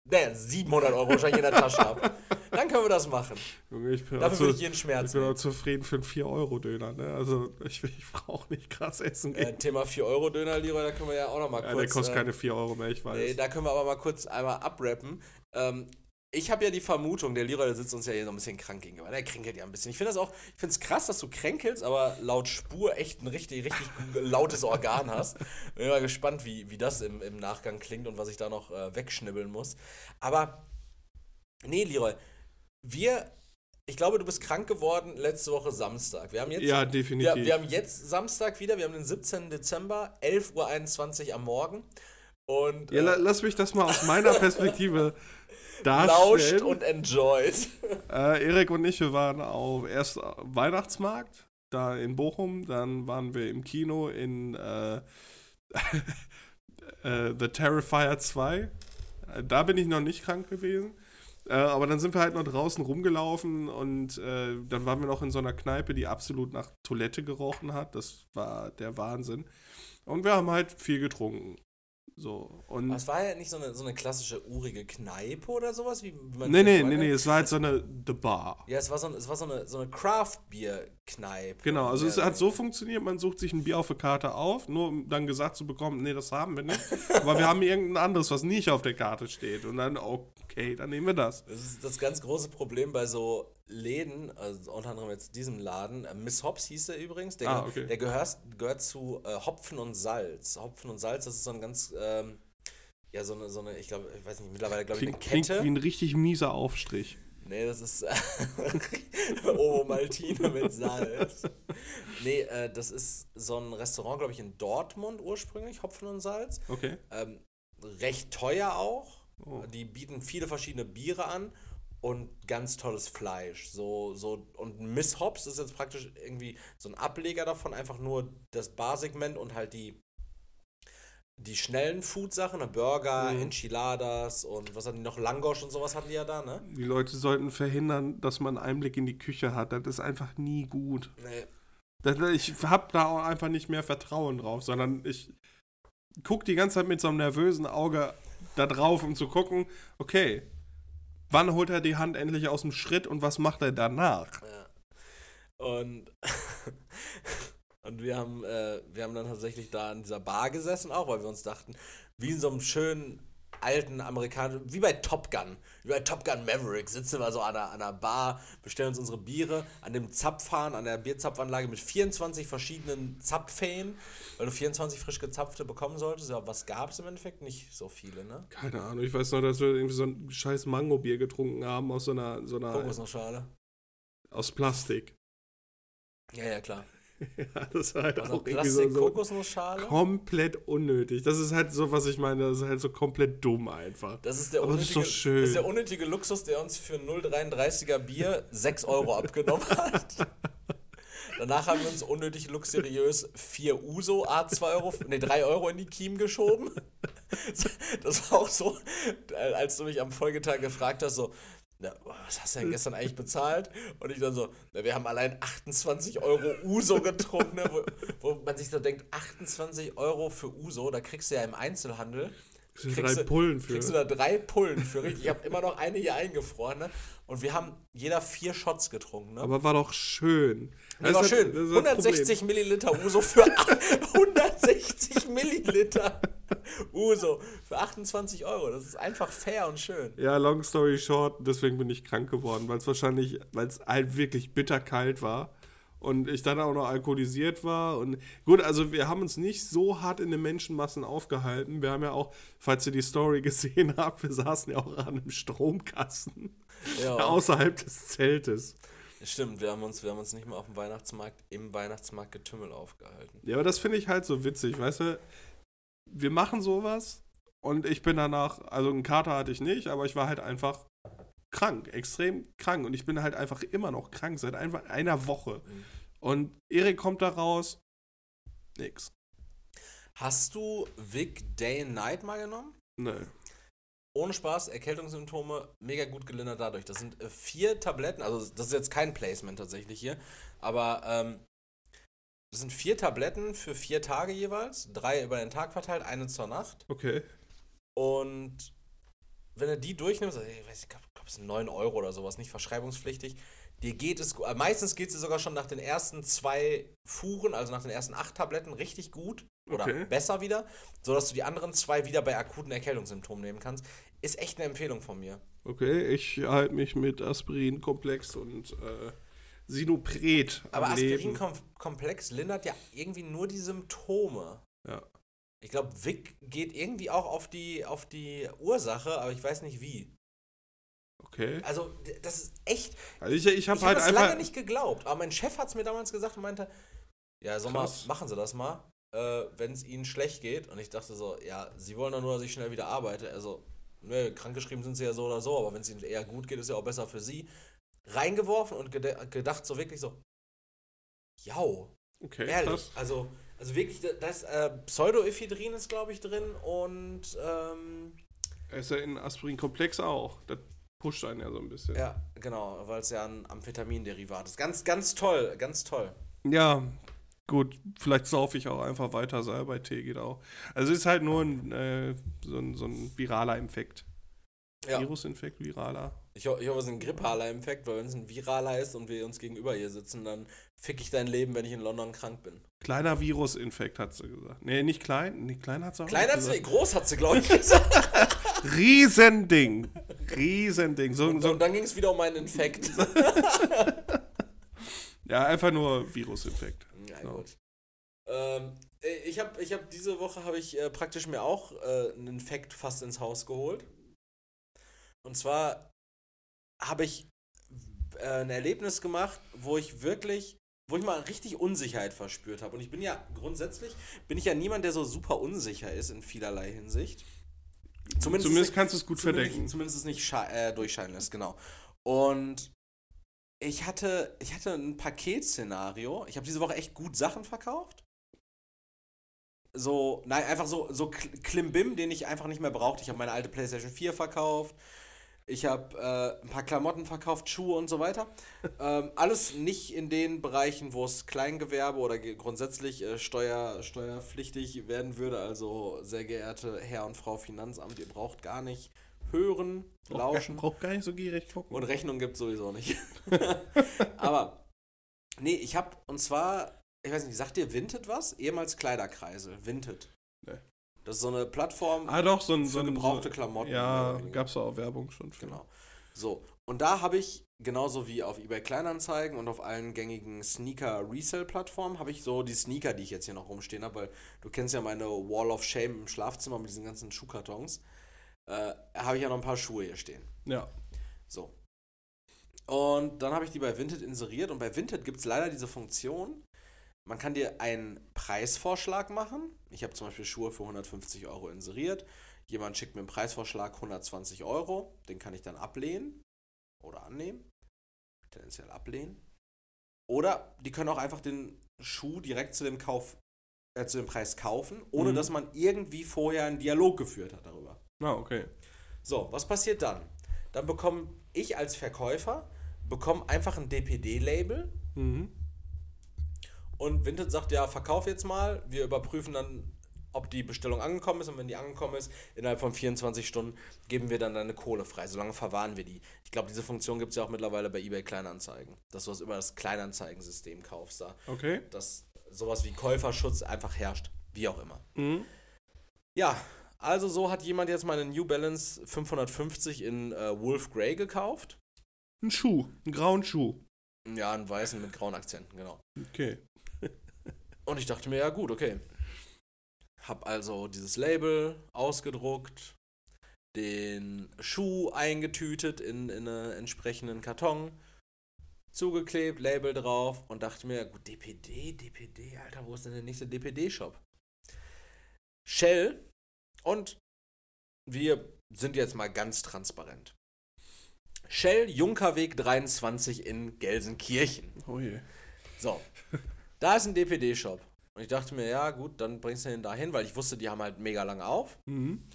ne, 700 Euro wahrscheinlich in der Tasche habe. Dann können wir das machen. Junge, ich bin Dafür auch würde zu- ich jeden Ich Schmerz bin auch zufrieden für einen 4-Euro-Döner, ne? Also ich, ich brauche nicht krass essen gehen. Äh, Thema 4-Euro-Döner, Leroy, da können wir ja auch noch mal ja, kurz... der kostet äh, keine 4 Euro mehr, ich weiß. Nee, da können wir aber mal kurz einmal abrappen. Ähm, ich habe ja die Vermutung, der Leroy der sitzt uns ja hier so ein bisschen krank gegenüber. Der kränkelt ja ein bisschen. Ich finde das auch, ich finde es krass, dass du kränkelst, aber laut Spur echt ein richtig, richtig lautes Organ hast. Bin mal gespannt, wie, wie das im, im Nachgang klingt und was ich da noch äh, wegschnibbeln muss. Aber, nee, Leroy, wir, ich glaube, du bist krank geworden letzte Woche Samstag. Wir haben jetzt ja, definitiv. wir, wir haben jetzt Samstag wieder, wir haben den 17. Dezember, 11.21 Uhr am Morgen. Und ja, äh, lass mich das mal aus meiner Perspektive lauscht und enjoyt. Äh, Erik und ich, wir waren auf erst Weihnachtsmarkt, da in Bochum, dann waren wir im Kino in äh, äh, The Terrifier 2. Äh, Da bin ich noch nicht krank gewesen. Äh, aber dann sind wir halt noch draußen rumgelaufen und äh, dann waren wir noch in so einer Kneipe, die absolut nach Toilette gerochen hat. Das war der Wahnsinn. Und wir haben halt viel getrunken. So. Und Aber es war ja nicht so eine, so eine klassische urige Kneipe oder sowas, wie, man nee, nee, nee, nee, es war halt so eine The Bar. Ja, es war so, es war so eine, so eine Craft-Bier-Kneipe. Genau, also es hat so funktioniert, man sucht sich ein Bier auf der Karte auf, nur um dann gesagt zu bekommen, nee, das haben wir nicht. Aber wir haben irgendein anderes, was nicht auf der Karte steht. Und dann, okay, dann nehmen wir das. Das ist das ganz große Problem bei so Läden, also unter anderem jetzt diesem Laden. Äh, Miss Hobbs hieß der übrigens. Der, Ah, okay. der gehört, gehört zu äh, Hopfen und Salz. Hopfen und Salz, das ist so ein ganz, ähm, ja, so eine, so eine, ich glaube, ich weiß nicht, mittlerweile glaube ich eine Klingt, klingt Kette. wie ein richtig mieser Aufstrich. Nee, das ist Ovomaltine mit Salz. Nee, äh, das ist so ein Restaurant, glaube ich, in Dortmund ursprünglich, Hopfen und Salz. Okay. Ähm, recht teuer auch. Oh. Die bieten viele verschiedene Biere an und ganz tolles Fleisch. So, so, und Miss Hobbs ist jetzt praktisch irgendwie so ein Ableger davon, einfach nur das Barsegment und halt die, die schnellen Food-Sachen, ne? Burger, Mhm. Enchiladas und was hatten die noch? Langosch und sowas hatten die ja da, ne? Die Leute sollten verhindern, dass man Einblick in die Küche hat. Das ist einfach nie gut. Nee. Das, ich habe da auch einfach nicht mehr Vertrauen drauf, sondern ich gucke die ganze Zeit mit so einem nervösen Auge da drauf, um zu gucken, okay, wann holt er die Hand endlich aus dem Schritt und was macht er danach? Ja. Und, und wir haben, äh, wir haben dann tatsächlich da an dieser Bar gesessen auch, weil wir uns dachten, wie in so einem schönen alten amerikanischen, wie bei Top Gun, wie bei Top Gun Maverick, sitzen wir so an einer, an einer Bar, bestellen uns unsere Biere an dem Zapfhahn, an der Bierzapfanlage mit 24 verschiedenen Zapfhähnen, weil du 24 frisch gezapfte bekommen solltest. Ja, was gab es im Endeffekt? Nicht so viele, ne? Keine Ahnung, ich weiß noch, dass wir irgendwie so ein scheiß Mango-Bier getrunken haben aus so einer, so einer Kokosnussschale. aus Plastik. Ja, ja, klar. ja, das war halt Aus auch irgendwie so, so komplett unnötig. Das ist halt so, was ich meine, das ist halt so komplett dumm einfach. Das ist der Aber das ist unnötige, schön. Das ist der unnötige Luxus, der uns für 0,33er Bier 6 Euro abgenommen hat. Danach haben wir uns unnötig luxuriös 4 Uso A2 Euro, ne 3 Euro in die Kiem geschoben. Das war auch so, als du mich am Folgetag gefragt hast, so, na, was hast du denn gestern eigentlich bezahlt? Und ich dann so, na, wir haben allein 28 Euro Uso getrunken, ne, wo, wo man sich so denkt, 28 Euro für Uso, da kriegst du ja im Einzelhandel kriegst drei du- Pullen für. Kriegst du da drei Pullen für? Ich habe immer noch eine hier eingefroren, ne? Und wir haben jeder vier Shots getrunken, ne? Aber war doch schön. Das war schön. halt- das ist das 160 Milliliter Uso für 160 Milliliter Uso für 28 Euro. Das ist einfach fair und schön. Ja, long story short, deswegen bin ich krank geworden, weil es wahrscheinlich, weil es halt wirklich bitterkalt war und ich dann auch noch alkoholisiert war und gut, also wir haben uns nicht so hart in den Menschenmassen aufgehalten. Wir haben ja auch, falls ihr die Story gesehen habt, wir saßen ja auch an einem Stromkasten Ja, außerhalb des Zeltes. Stimmt. Wir haben, uns, wir haben uns nicht mal auf dem Weihnachtsmarkt im Weihnachtsmarkt Getümmel aufgehalten. Ja, aber das finde ich halt so witzig, weißt du? Wir machen sowas und ich bin danach, also einen Kater hatte ich nicht, aber ich war halt einfach krank, extrem krank und ich bin halt einfach immer noch krank seit einfach einer Woche. Mhm. Und Erik kommt da raus, nix. Hast du Vic Day and Night mal genommen? Nö. Ohne Spaß, Erkältungssymptome mega gut gelindert dadurch. Das sind äh, vier Tabletten, also das ist jetzt kein Placement tatsächlich hier, aber ähm, Das sind vier Tabletten für vier Tage jeweils. Drei über den Tag verteilt, eine zur Nacht. Okay. Und wenn du die durchnimmst, also ich weiß nicht, ich glaube, es sind 9 Euro oder sowas, nicht verschreibungspflichtig. Dir geht es, gu- äh, meistens geht es dir sogar schon nach den ersten zwei Fuhren, also nach den ersten acht Tabletten, richtig gut oder Okay. besser wieder, sodass du die anderen zwei wieder bei akuten Erkältungssymptomen nehmen kannst. Ist echt eine Empfehlung von mir. Okay, ich halte mich mit Aspirin komplex und äh, Sinopret Aber. Aspirin-Komplex lindert ja irgendwie nur die Symptome. Ja. Ich glaube, Vic geht irgendwie auch auf die, auf die Ursache, aber ich weiß nicht wie. Okay. Also, das ist echt. Also ich, ich habe habe halt das einfach. lange nicht geglaubt, aber mein Chef hat es mir damals gesagt und meinte, ja, sag mal, machen Sie das mal, äh, wenn es Ihnen schlecht geht. Und ich dachte so, ja, Sie wollen doch nur, dass ich schnell wieder arbeite. Also, ne, krankgeschrieben sind Sie ja so oder so, aber wenn es Ihnen eher gut geht, ist ja auch besser für Sie. Reingeworfen und gedacht so wirklich so, jau, Okay, ehrlich. krass. Also, also wirklich, da- das äh, Pseudoephedrin ist, glaube ich, drin und ähm, Ist ja in Aspirin komplex auch. Das pusht einen ja so ein bisschen. ja, genau, weil es ja ein Amphetaminderivat ist. Ganz, ganz toll, ganz toll. Ja, gut, vielleicht saufe ich auch einfach weiter Salbei-Tee, geht auch. Also ist halt nur ein, äh, so, ein, so ein viraler Infekt. Ja. Virusinfekt, viraler. Ich, ho ich hoffe, es ist ein grippaler Infekt, weil wenn es ein viraler ist und wir uns gegenüber hier sitzen, dann fick ich dein Leben, wenn ich in London krank bin. Kleiner Virusinfekt, hat sie gesagt. Nee, nicht klein. Nee, klein hat sie auch Klein hat sie, gesagt. groß hat sie, glaube ich, gesagt. Riesending. Riesending. So, Und so, dann ging es wieder um einen Infekt. ja, einfach nur Virusinfekt. Ja, Genau. gut. Ähm, äh, ich habe ich hab diese Woche habe ich äh, praktisch mir auch äh, einen Infekt fast ins Haus geholt. Und zwar habe ich äh, ein Erlebnis gemacht, wo ich wirklich, wo ich mal richtig Unsicherheit verspürt habe. Und ich bin ja grundsätzlich, bin ich ja niemand, der so super unsicher ist in vielerlei Hinsicht. Zumindest, Zumindest kannst du es gut zumindest, verdecken. Zumindest es nicht äh, durchscheinen lässt, genau. Und ich hatte, ich hatte ein Paketszenario. Ich habe diese Woche echt gut Sachen verkauft. So, nein, einfach so, so Kl- Klimbim, den ich einfach nicht mehr brauchte. Ich habe meine alte PlayStation 4 verkauft. Ich habe äh, ein paar Klamotten verkauft, Schuhe und so weiter. ähm, alles nicht in den Bereichen, wo es Kleingewerbe oder grundsätzlich äh, steuer, steuerpflichtig werden würde. Also, sehr geehrte Herr und Frau Finanzamt, ihr braucht gar nicht hören, lauschen. Braucht gar nicht so gierig gucken. Und Rechnung gibt sowieso nicht. Aber, nee, ich habe, und zwar, ich weiß nicht, sagt dir Vinted was? Ehemals Kleiderkreisel, Vinted. Nee. Das ist so eine Plattform ah, doch, so ein. für So ein gebrauchte so, Klamotten. Ja, gab es auch Werbung schon für. Genau. So, und da habe ich, genauso wie auf eBay Kleinanzeigen und auf allen gängigen Sneaker-Resale-Plattformen, habe ich so die Sneaker, die ich jetzt hier noch rumstehen habe, weil du kennst ja meine Wall of Shame im Schlafzimmer mit diesen ganzen Schuhkartons. Äh, habe ich ja noch ein paar Schuhe hier stehen. Ja. So. Und dann habe ich die bei Vinted inseriert und bei Vinted gibt es leider diese Funktion, man kann dir einen Preisvorschlag machen. Ich habe zum Beispiel Schuhe für 150 Euro inseriert. Jemand schickt mir einen Preisvorschlag 120 Euro. Den kann ich dann ablehnen oder annehmen. Tendenziell ablehnen. Oder die können auch einfach den Schuh direkt zu dem Kauf, äh, zu dem Preis kaufen, ohne Mhm. dass man irgendwie vorher einen Dialog geführt hat darüber. Ah, okay. So, was passiert dann? Dann bekomme ich als Verkäufer bekomme einfach ein DPD-Label Mhm. und Vinted sagt, ja, verkauf jetzt mal. Wir überprüfen dann, ob die Bestellung angekommen ist und wenn die angekommen ist, innerhalb von 24 Stunden geben wir dann deine Kohle frei. Solange verwahren wir die. Ich glaube, diese Funktion gibt es ja auch mittlerweile bei eBay Kleinanzeigen. Dass du das über das Kleinanzeigensystem kaufst da. Okay. Dass sowas wie Käuferschutz einfach herrscht. Wie auch immer. Mhm. Ja, also so hat jemand jetzt meine New Balance 550 in äh, Wolf Grey gekauft. Ein Schuh. Einen grauen Schuh. Ja, einen weißen mit grauen Akzenten, genau. Okay. Und ich dachte mir, ja gut, okay. Hab also dieses Label ausgedruckt, den Schuh eingetütet in, in einen entsprechenden Karton, zugeklebt, Label drauf und dachte mir, gut, DPD, DPD, Alter, wo ist denn der nächste DPD-Shop? Shell und wir sind jetzt mal ganz transparent. Shell Junkerweg 23 in Gelsenkirchen. Oh je. So, da ist ein DPD-Shop. Und ich dachte mir, ja gut, dann bringst du den da hin, weil ich wusste, die haben halt mega lange auf. Mhm.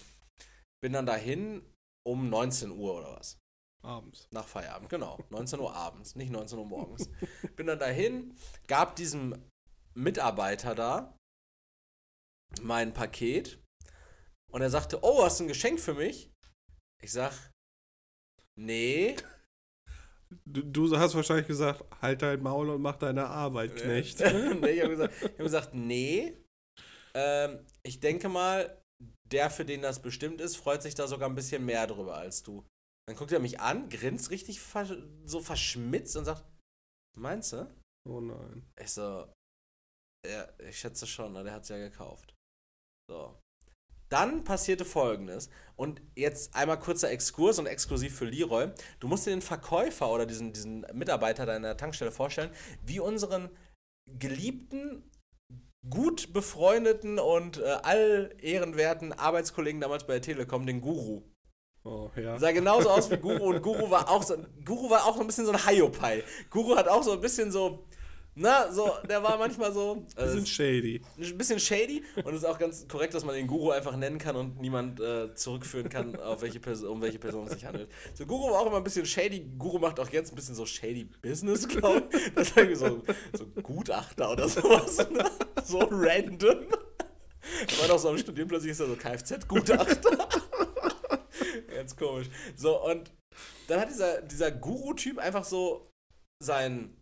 Bin dann dahin um 19 Uhr oder was. Abends. Nach Feierabend, genau. 19 Uhr abends, nicht 19 Uhr morgens. Bin dann dahin, gab diesem Mitarbeiter da mein Paket und er sagte, oh, hast du ein Geschenk für mich? Ich sag, nee. Du, du hast wahrscheinlich gesagt, halt dein Maul und mach deine Arbeit, Knecht. nee, ich habe gesagt, ich hab gesagt, nee. Ähm, ich denke mal, der, für den das bestimmt ist, freut sich da sogar ein bisschen mehr drüber als du. Dann guckt er mich an, grinst richtig versch so verschmitzt und sagt, meinst du? Oh nein. Ich so, ja, ich schätze schon, ne, der hat es ja gekauft. So. Dann passierte folgendes. Und jetzt einmal kurzer Exkurs und exklusiv für Leroy. Du musst dir den Verkäufer oder diesen, diesen Mitarbeiter deiner Tankstelle vorstellen, wie unseren geliebten, gut befreundeten und äh, all ehrenwerten Arbeitskollegen damals bei der Telekom, den Guru. Oh, ja. Sah genauso aus wie Guru und Guru war auch so, Guru war auch so ein bisschen so ein Hiopai. Guru hat auch so ein bisschen so, na, so, der war manchmal so. Äh, bisschen shady. Ein bisschen shady und es ist auch ganz korrekt, dass man den Guru einfach nennen kann und niemand äh, zurückführen kann, auf welche Person, um welche Person es sich handelt. So, Guru war auch immer ein bisschen shady. Guru macht auch jetzt ein bisschen so shady Business, glaube ich. Das ist irgendwie so, so Gutachter oder sowas. Ne? So random. War doch so am Studieren plötzlich ist er so Kfz-Gutachter. ganz komisch. So, und dann hat dieser, dieser Guru-Typ einfach so sein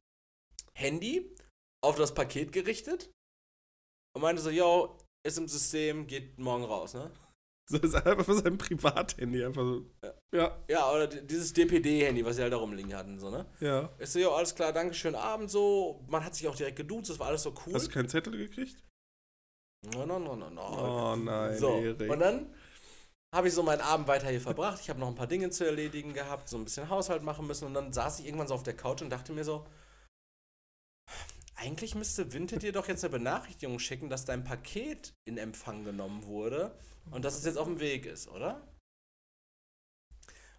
Handy auf das Paket gerichtet und meinte so, yo, ist im System, geht morgen raus, ne? So ist einfach für sein Privathandy einfach so. Ja. Ja, oder dieses DPD-Handy, was sie halt da rumliegen hatten, so, ne? Ja. Ich so, jo, alles klar, danke, schönen Abend, so. Man hat sich auch direkt geduzt, das war alles so cool. Hast du keinen Zettel gekriegt? No, no, no, no, no. Oh nein, so. Erik. Und dann habe ich so meinen Abend weiter hier verbracht. Ich habe noch ein paar Dinge zu erledigen gehabt, so ein bisschen Haushalt machen müssen. Und dann saß ich irgendwann so auf der Couch und dachte mir so, eigentlich müsste Vinted dir doch jetzt eine Benachrichtigung schicken, dass dein Paket in Empfang genommen wurde und dass es jetzt auf dem Weg ist, oder?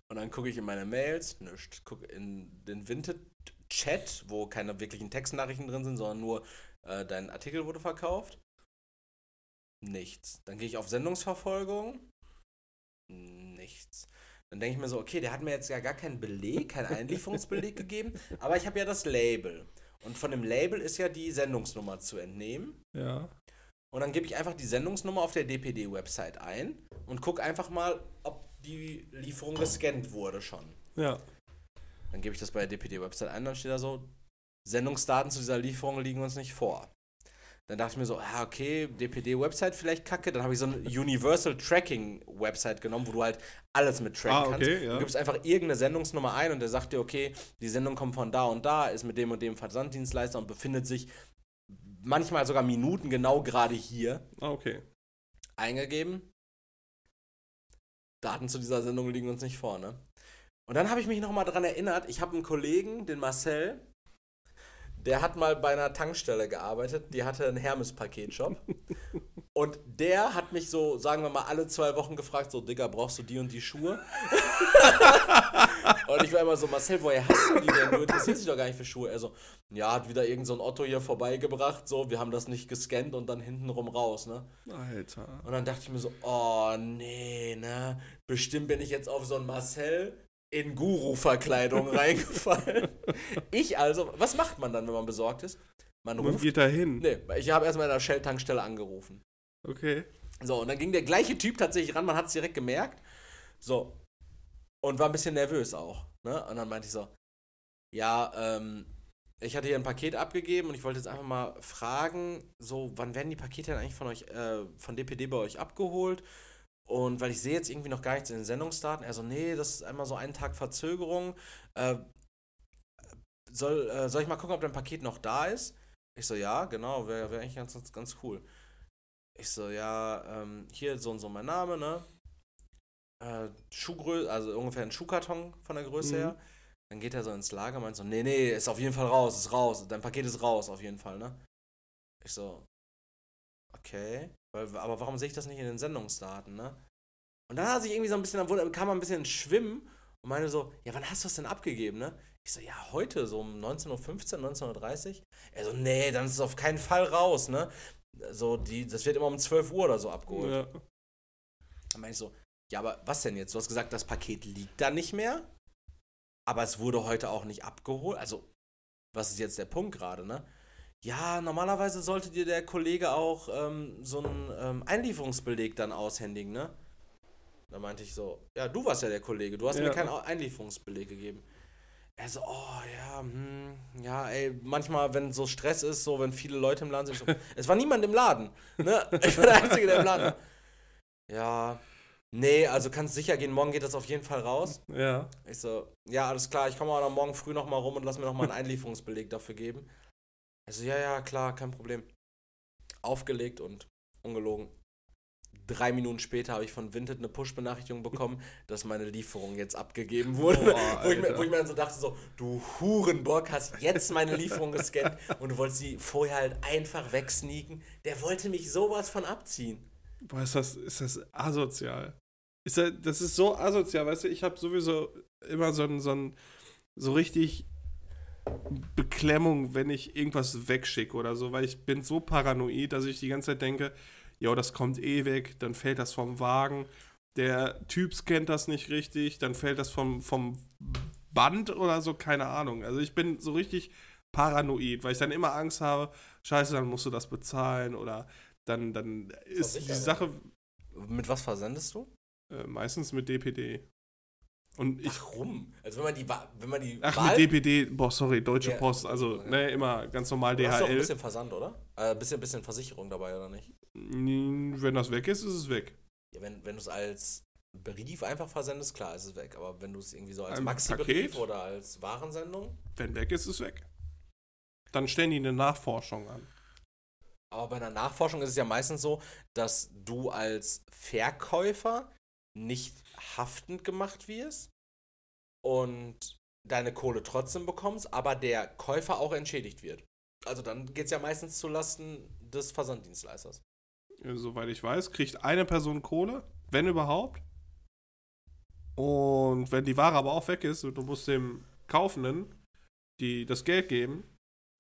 Und dann gucke ich in meine Mails, nichts. Gucke in den Vinted-Chat, wo keine wirklichen Textnachrichten drin sind, sondern nur äh, dein Artikel wurde verkauft. Nichts. Dann gehe ich auf Sendungsverfolgung. Nichts. Dann denke ich mir so, okay, der hat mir jetzt ja gar keinen Beleg, keinen Einlieferungsbeleg gegeben, aber ich habe ja das Label. Und von dem Label ist ja die Sendungsnummer zu entnehmen. Ja. Und dann gebe ich einfach die Sendungsnummer auf der DPD-Website ein und gucke einfach mal, ob die Lieferung gescannt wurde schon. Ja. Dann gebe ich das bei der DPD-Website ein, dann steht da so, Sendungsdaten zu dieser Lieferung liegen uns nicht vor. Dann dachte ich mir so, ja, okay, DPD-Website vielleicht kacke. Dann habe ich so eine Universal Tracking-Website genommen, wo du halt alles mit tracken Ah, okay, kannst. ja. Du gibst einfach irgendeine Sendungsnummer ein und der sagt dir, okay, die Sendung kommt von da und da, ist mit dem und dem Versanddienstleister und befindet sich manchmal sogar Minuten genau gerade hier Ah, okay. eingegeben. Daten zu dieser Sendung liegen uns nicht vor, ne? Und dann habe ich mich nochmal dran erinnert, ich habe einen Kollegen, den Marcel, der hat mal bei einer Tankstelle gearbeitet, die hatte einen Hermes-Paketshop. Und der hat mich so, sagen wir mal, alle zwei Wochen gefragt, so, Digga, brauchst du die und die Schuhe? und ich war immer so, Marcel, woher hast du die denn? Du interessierst dich doch gar nicht für Schuhe. Er so, ja, hat wieder irgend so ein Otto hier vorbeigebracht, so, wir haben das nicht gescannt und dann hintenrum raus, ne? Alter. Und dann dachte ich mir so, oh nee, ne? Bestimmt bin ich jetzt auf so einen Marcel in Guru-Verkleidung reingefallen. Ich also, was macht man dann, wenn man besorgt ist? Man Man ruft. geht da hin. Nee, ich habe erstmal in der Shell-Tankstelle angerufen. Okay. So, und dann ging der gleiche Typ tatsächlich ran, man hat es direkt gemerkt. So. Und war ein bisschen nervös auch. Ne? Und dann meinte ich so, ja, ähm, ich hatte hier ein Paket abgegeben und ich wollte jetzt einfach mal fragen, so, wann werden die Pakete denn eigentlich von euch, äh, von DPD bei euch abgeholt? Und weil ich sehe jetzt irgendwie noch gar nichts in den Sendungsdaten. Er so, nee, das ist einmal so ein Tag Verzögerung. Äh, soll, äh, soll ich mal gucken, ob dein Paket noch da ist? Ich so, ja, genau, wäre wär eigentlich ganz, ganz, cool. Ich so, ja, ähm, hier so und so mein Name, ne? Äh, Schuhgröße, also ungefähr ein Schuhkarton von der Größe Mhm. her. Dann geht er so ins Lager meint so, nee, nee, ist auf jeden Fall raus, ist raus. Dein Paket ist raus, auf jeden Fall, ne? Ich so, okay. Aber warum sehe ich das nicht in den Sendungsdaten, ne? Und dann hat sich irgendwie so ein bisschen, dann kam er ein bisschen ins Schwimmen und meinte so, ja, wann hast du das denn abgegeben, ne? Ich so, ja, heute, so um 19.15 Uhr, 19.30 Uhr. Er so, nee, dann ist es auf keinen Fall raus, ne? So, die, das wird immer um 12 Uhr oder so abgeholt. Ja. Dann meine ich so, ja, aber was denn jetzt? Du hast gesagt, das Paket liegt da nicht mehr, aber es wurde heute auch nicht abgeholt. Also, was ist jetzt der Punkt gerade, ne? Ja, normalerweise sollte dir der Kollege auch ähm, so einen ähm, Einlieferungsbeleg dann aushändigen, ne? Da meinte ich so, ja, du warst ja der Kollege, du hast Ja. mir keinen Einlieferungsbeleg gegeben. Er so, oh ja, hm, ja, ey, manchmal, wenn so Stress ist, so, wenn viele Leute im Laden sind, so, es war niemand im Laden, ne? Ich war der Einzige, der im Laden war. Ja, nee, also kannst sicher gehen, morgen geht das auf jeden Fall raus. Ja. Ich so, ja, alles klar, ich komme auch noch morgen früh nochmal rum und lass mir nochmal einen Einlieferungsbeleg dafür geben. Also, ja, ja, klar, kein Problem. Aufgelegt und ungelogen. Drei Minuten später habe ich von Vinted eine Push-Benachrichtigung bekommen, dass meine Lieferung jetzt abgegeben wurde. Boah, wo, ich mir, wo ich mir dann so dachte, so, du Hurenbock, hast jetzt meine Lieferung gescannt und du wolltest sie vorher halt einfach wegsneaken. Der wollte mich sowas von abziehen. Boah, ist das, ist das asozial. Ist das, das ist so asozial, weißt du, ich habe sowieso immer so ein, so ein, so richtig Beklemmung, wenn ich irgendwas wegschicke oder so, weil ich bin so paranoid, dass ich die ganze Zeit denke, ja, das kommt eh weg, dann fällt das vom Wagen, der Typ scannt das nicht richtig, dann fällt das vom, vom Band oder so, keine Ahnung. Also ich bin so richtig paranoid, weil ich dann immer Angst habe, scheiße, dann musst du das bezahlen oder dann, dann ist die Sache Mit was versendest du? äh, meistens mit DPD. Und ich. Warum? Also wenn man die, wenn man die Ach, Wahl- mit DPD, boah, sorry, Deutsche Ja. Post, also, ne, immer ganz normal Du hast doch ein DHL. bisschen Versand, oder? Äh, ein bisschen, bisschen Versicherung dabei, oder nicht? Wenn das weg ist, ist es weg. Ja, wenn, wenn du es als Brief einfach versendest, klar, ist es weg. Aber wenn du es irgendwie so als Maxi-Brief oder als Warensendung. Wenn weg ist, ist es weg. Dann stellen die eine Nachforschung an. Aber bei einer Nachforschung ist es ja meistens so, dass du als Verkäufer nicht haftend gemacht wirst und deine Kohle trotzdem bekommst, aber der Käufer auch entschädigt wird. Also dann geht es ja meistens zulasten des Versanddienstleisters. Soweit ich weiß, kriegt eine Person Kohle, wenn überhaupt. Und wenn die Ware aber auch weg ist und du musst dem Kaufenden die, das Geld geben,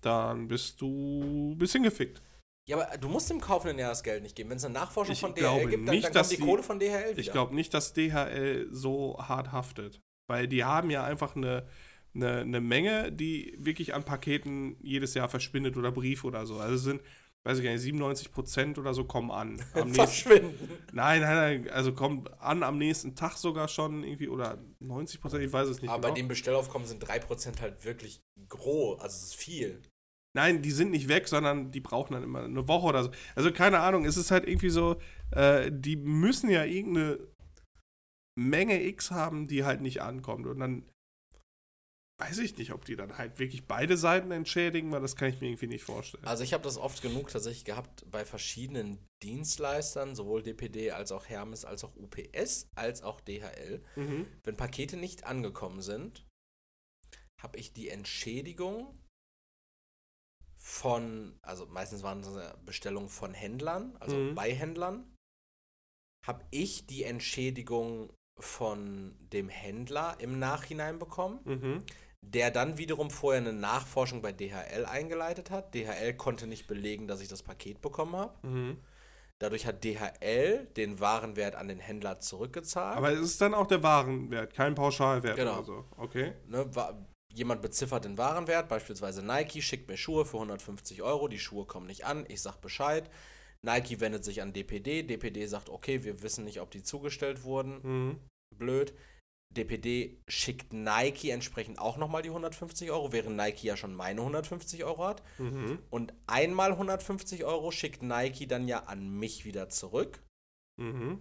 dann bist du ein bisschen gefickt. Ja, aber du musst dem Kaufenden ja das Geld nicht geben. Wenn es eine Nachforschung Ich von DHL gibt, dann, nicht, dann kommt die die- Kohle von DHL wieder. Ich glaube nicht, dass DHL so hart haftet. Weil die haben ja einfach eine, eine, eine Menge, die wirklich an Paketen jedes Jahr verschwindet oder Brief oder so. Also sind, weiß ich gar nicht, 97 Prozent oder so kommen an. Nächsten, Verschwinden. nein, nein, nein, also kommt an am nächsten Tag sogar schon irgendwie oder 90 Prozent, ich weiß es nicht Aber bei genau. dem Bestellaufkommen sind 3% halt wirklich groß. Also es ist viel. Nein, die sind nicht weg, sondern die brauchen dann immer eine Woche oder so. Also keine Ahnung, es ist halt irgendwie so, äh, die müssen ja irgendeine Menge X haben, die halt nicht ankommt. Und dann weiß ich nicht, ob die dann halt wirklich beide Seiten entschädigen, weil das kann ich mir irgendwie nicht vorstellen. Also ich habe das oft genug tatsächlich gehabt bei verschiedenen Dienstleistern, sowohl DPD als auch Hermes, als auch UPS, als auch DHL. Mhm. Wenn Pakete nicht angekommen sind, habe ich die Entschädigung von, also meistens waren es Bestellungen von Händlern, also Mhm. bei Händlern, habe ich die Entschädigung von dem Händler im Nachhinein bekommen, Mhm. der dann wiederum vorher eine Nachforschung bei DHL eingeleitet hat. DHL konnte nicht belegen, dass ich das Paket bekommen habe. Mhm. Dadurch hat DHL den Warenwert an den Händler zurückgezahlt. Aber es ist dann auch der Warenwert, kein Pauschalwert Genau. oder so. Okay. ne, wa- jemand beziffert den Warenwert, beispielsweise Nike schickt mir Schuhe für 150 Euro, die Schuhe kommen nicht an, ich sag Bescheid. Nike wendet sich an DPD, DPD sagt, okay, wir wissen nicht, ob die zugestellt wurden, Mhm. blöd. DPD schickt Nike entsprechend auch nochmal die 150 Euro, während Nike ja schon meine 150 Euro hat. Mhm. Und einmal 150 Euro schickt Nike dann ja an mich wieder zurück, Mhm.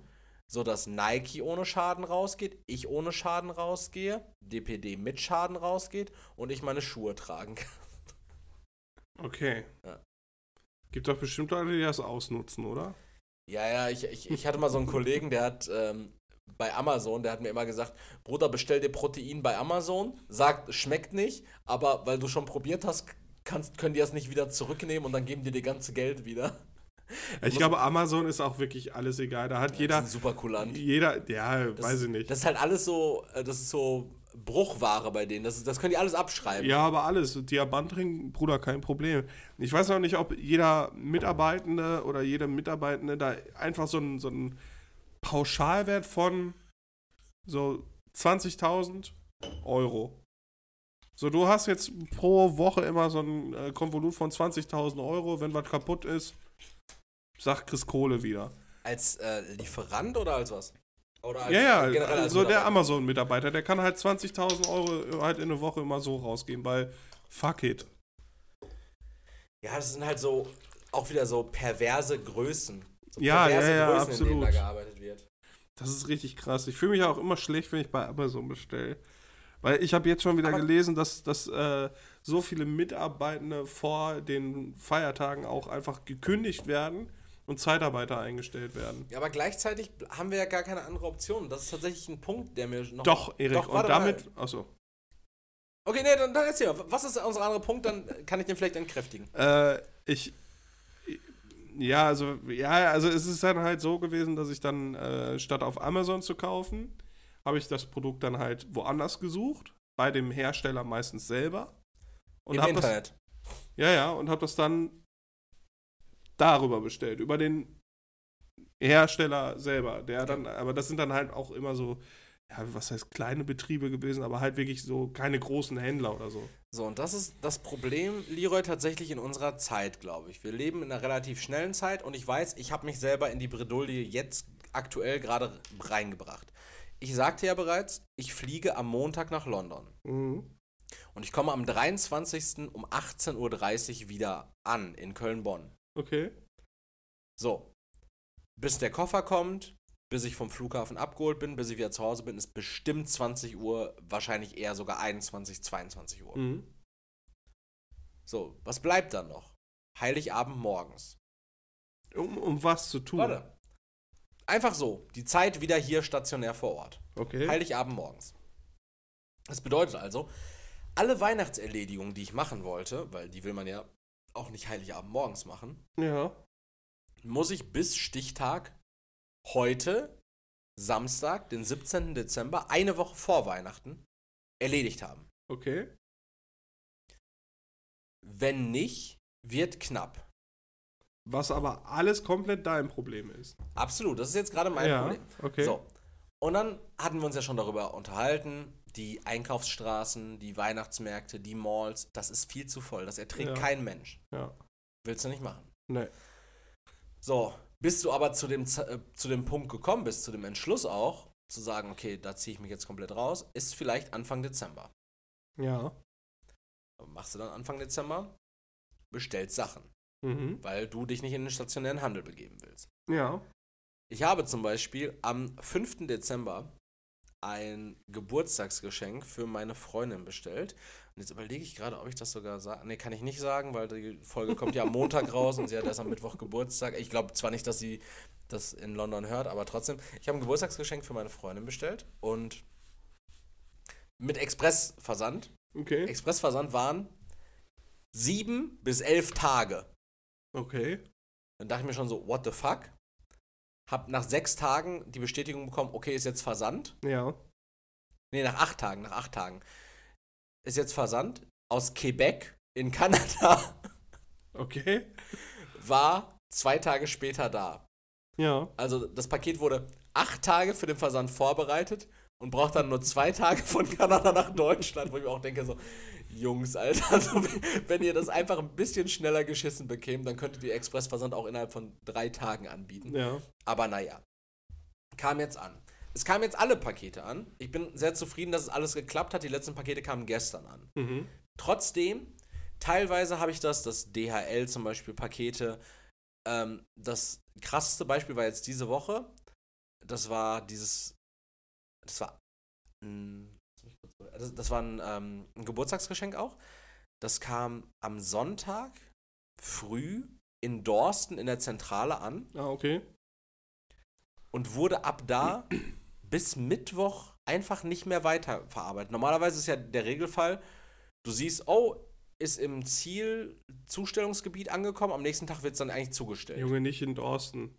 Sodass Nike ohne Schaden rausgeht, ich ohne Schaden rausgehe, DPD mit Schaden rausgeht und ich meine Schuhe tragen kann. Okay. Ja. Gibt doch bestimmt Leute, die das ausnutzen, oder? Ja, ja, ich, ich, ich hatte mal so einen Kollegen, der hat ähm, bei Amazon, der hat mir immer gesagt, Bruder, bestell dir Protein bei Amazon, sagt, schmeckt nicht, aber weil du schon probiert hast, kannst, können die das nicht wieder zurücknehmen und dann geben die dir ganze Geld wieder. Ich glaube, Amazon ist auch wirklich alles egal. Da hat jeder, Das ist super kulant. jeder, ja, Das, weiß ich nicht. Das ist halt alles so, äh, das ist so Bruchware bei denen. Das, das können die alles abschreiben. Ja, aber alles. Diamantring, Bruder, kein Problem. Ich weiß noch nicht, ob jeder Mitarbeitende oder jede Mitarbeitende da einfach so einen so einen Pauschalwert von so 20.000 Euro So, du hast jetzt pro Woche immer so ein äh, Konvolut von 20.000 Euro. Wenn was kaputt ist, sag Chris Kohle wieder. Als äh, Lieferant oder als was? Oder als, Ja, ja, also der Mitarbeiter? Amazon-Mitarbeiter, der kann halt 20.000 Euro halt in eine Woche immer so rausgehen, weil fuck it. Ja, das sind halt so auch wieder so perverse Größen. So Ja, ja, ja, in denen da absolut. gearbeitet wird. Das ist richtig krass. Ich fühle mich auch immer schlecht, wenn ich bei Amazon bestelle. Weil ich habe jetzt schon wieder Aber- gelesen, dass, dass äh, so viele Mitarbeitende vor den Feiertagen auch einfach gekündigt werden und Zeitarbeiter eingestellt werden. Ja, aber gleichzeitig haben wir ja gar keine andere Option. Das ist tatsächlich ein Punkt, der mir noch. Doch, Erik, und warte damit. Mal. Achso. Okay, nee, dann, dann erzähl mal. Was ist unser anderer Punkt? Dann kann ich den vielleicht entkräftigen. Äh, ich. Ja, also, ja, also es ist dann halt so gewesen, dass ich dann, äh, statt auf Amazon zu kaufen, habe ich das Produkt dann halt woanders gesucht, bei dem Hersteller meistens selber. Und Im habe das, Internet. ja, ja, und habe das dann darüber bestellt, über den Hersteller selber, der dann, aber das sind dann halt auch immer so, ja, was heißt kleine Betriebe gewesen, aber halt wirklich so keine großen Händler oder so. So, und das ist das Problem, Leroy, tatsächlich in unserer Zeit, glaube ich. Wir leben in einer relativ schnellen Zeit und ich weiß, ich habe mich selber in die Bredouille jetzt aktuell gerade reingebracht. Ich sagte ja bereits, ich fliege am Montag nach London. Mhm. Und ich komme am 23. um 18.30 Uhr wieder an in Köln-Bonn. Okay. So. Bis der Koffer kommt, bis ich vom Flughafen abgeholt bin, bis ich wieder zu Hause bin, ist bestimmt 20 Uhr, wahrscheinlich eher sogar 21, 22 Uhr. Mhm. So, was bleibt dann noch? Heiligabend morgens. Um, um was zu tun. Warte. Einfach so, die Zeit wieder hier stationär vor Ort. Okay. Heiligabend morgens. Das bedeutet also, alle Weihnachtserledigungen, die ich machen wollte, weil die will man ja auch nicht Heiligabend morgens machen, ja. muss ich bis Stichtag heute, Samstag, den 17. Dezember, eine Woche vor Weihnachten, erledigt haben. Okay. Wenn nicht, wird knapp. Was aber alles komplett dein Problem ist. Absolut, das ist jetzt gerade mein ja. Problem. Okay. So. Und dann hatten wir uns ja schon darüber unterhalten, die Einkaufsstraßen, die Weihnachtsmärkte, die Malls, das ist viel zu voll. Das erträgt Ja. kein Mensch. Ja. Willst du nicht machen. Nee. So, bis du aber zu dem, äh, zu dem Punkt gekommen bist, zu dem Entschluss auch, zu sagen, okay, da ziehe ich mich jetzt komplett raus, ist vielleicht Anfang Dezember. Ja. Was Machst du dann Anfang Dezember? Bestellst Sachen, Mhm. weil du dich nicht in den stationären Handel begeben willst. Ja. Ich habe zum Beispiel am 5. Dezember ein Geburtstagsgeschenk für meine Freundin bestellt. Und jetzt überlege ich gerade, ob ich das sogar sage. Nee, kann ich nicht sagen, weil die Folge kommt ja am Montag raus und sie hat erst am Mittwoch Geburtstag. Ich glaube zwar nicht, dass sie das in London hört, aber trotzdem. Ich habe ein Geburtstagsgeschenk für meine Freundin bestellt und mit Expressversand. Okay. Expressversand waren sieben bis elf Tage. Okay. Dann dachte ich mir schon so, what the fuck? Hab nach sechs Tagen die Bestätigung bekommen, okay, ist jetzt Versand. Ja. Nee, nach acht Tagen, nach acht Tagen. Ist jetzt Versand aus Quebec in Kanada. Okay. War zwei Tage später da. Ja. Also das Paket wurde acht Tage für den Versand vorbereitet und braucht dann nur zwei Tage von Kanada nach Deutschland, wo ich mir auch denke so, Jungs, Alter, also, wenn ihr das einfach ein bisschen schneller geschissen bekämt, dann könntet ihr Expressversand auch innerhalb von drei Tagen anbieten. Ja. Aber naja, kam jetzt an. Es kamen jetzt alle Pakete an. Ich bin sehr zufrieden, dass es alles geklappt hat. Die letzten Pakete kamen gestern an. Mhm. Trotzdem, teilweise habe ich das, das DHL zum Beispiel Pakete. Ähm, das krasseste Beispiel war jetzt diese Woche. Das war dieses, das war, ein- das, das war ein, ähm, ein Geburtstagsgeschenk auch. Das kam am Sonntag früh in Dorsten in der Zentrale an Ah, okay. und wurde ab da bis Mittwoch einfach nicht mehr weiterverarbeitet. Normalerweise ist ja der Regelfall, du siehst, oh, ist im Zielzustellungsgebiet angekommen, am nächsten Tag wird es dann eigentlich zugestellt. Junge, nicht in Dorsten.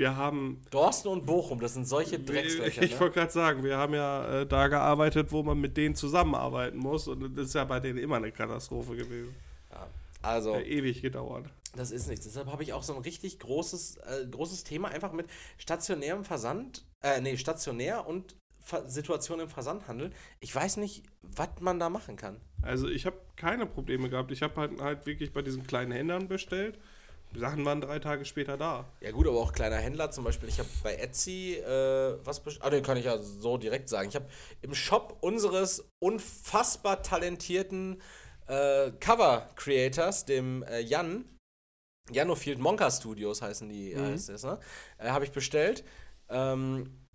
Wir haben. Dorsten und Bochum, das sind solche Ich, Dreckslöcher. ich Ne? wollte gerade sagen, wir haben ja äh, da gearbeitet, wo man mit denen zusammenarbeiten muss. Und das ist ja bei denen immer eine Katastrophe gewesen. Ja. Also, Ja, ewig gedauert. das ist nichts. Deshalb habe ich auch so ein richtig großes, äh, großes Thema einfach mit stationärem Versand, äh, nee, stationär und Ver- Situation im Versandhandel. Ich weiß nicht, was man da machen kann. Also ich habe keine Probleme gehabt. Ich habe halt, halt wirklich bei diesen kleinen Händlern bestellt. Sachen waren drei Tage später da. Ja gut, aber auch kleiner Händler zum Beispiel. Ich habe bei Etsy äh, was bestellt. Ah, den kann ich ja so direkt sagen. Ich habe im Shop unseres unfassbar talentierten äh, Cover-Creators, dem äh, Jan, Janofield Monka Studios heißen die, Mhm. heißt es, ne? Äh, habe ich bestellt. Ähm,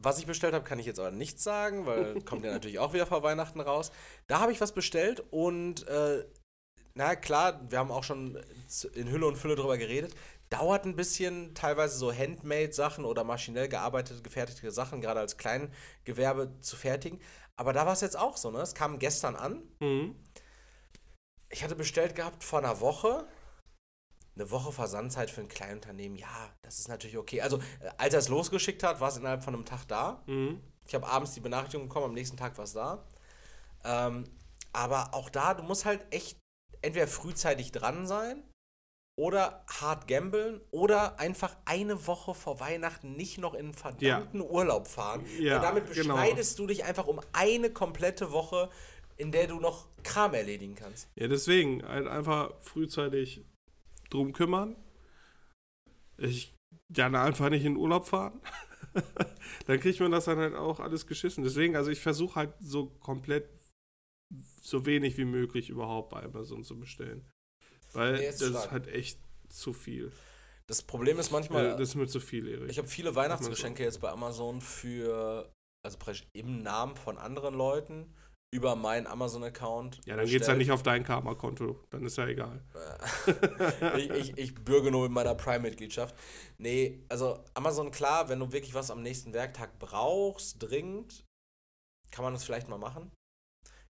was ich bestellt habe, kann ich jetzt aber nicht sagen, weil kommt ja natürlich auch wieder vor Weihnachten raus. Da habe ich was bestellt und äh, na klar, wir haben auch schon z- in Hülle und Fülle drüber geredet. Dauert ein bisschen, teilweise so Handmade-Sachen oder maschinell gearbeitete, gefertigte Sachen, gerade als Kleingewerbe zu fertigen. Aber da war es jetzt auch so, ne? Es kam gestern an. Mhm. Ich hatte bestellt gehabt vor einer Woche. Eine Woche Versandzeit für ein Kleinunternehmen, ja, das ist natürlich okay. Also, äh, als er es losgeschickt hat, war es innerhalb von einem Tag da. Mhm. Ich habe abends die Benachrichtigung bekommen, am nächsten Tag war es da. Ähm, aber auch da, du musst halt echt entweder frühzeitig dran sein oder hart gambeln oder einfach eine Woche vor Weihnachten nicht noch in einen verdammten Urlaub fahren. Ja, Weil damit genau. beschneidest du dich einfach um eine komplette Woche, in der du noch Kram erledigen kannst. Ja, deswegen halt einfach frühzeitig drum kümmern. Ich gerne einfach nicht in Urlaub fahren. dann kriegt man das dann halt auch alles geschissen. Deswegen, also ich versuche halt so komplett so wenig wie möglich überhaupt bei Amazon zu bestellen. Weil Nee, das stark. ist halt echt zu viel. Das Problem ist manchmal, Äh, das ist mir zu viel, Erik. Ich habe viele Weihnachtsgeschenke jetzt bei Amazon für, also praktisch im Namen von anderen Leuten über meinen Amazon-Account. ja, dann geht's ja nicht auf dein Karma-Konto. Dann ist ja egal. ich, ich, ich bürge nur mit meiner Prime-Mitgliedschaft. Nee, also Amazon, klar, wenn du wirklich was am nächsten Werktag brauchst, dringend, kann man das vielleicht mal machen.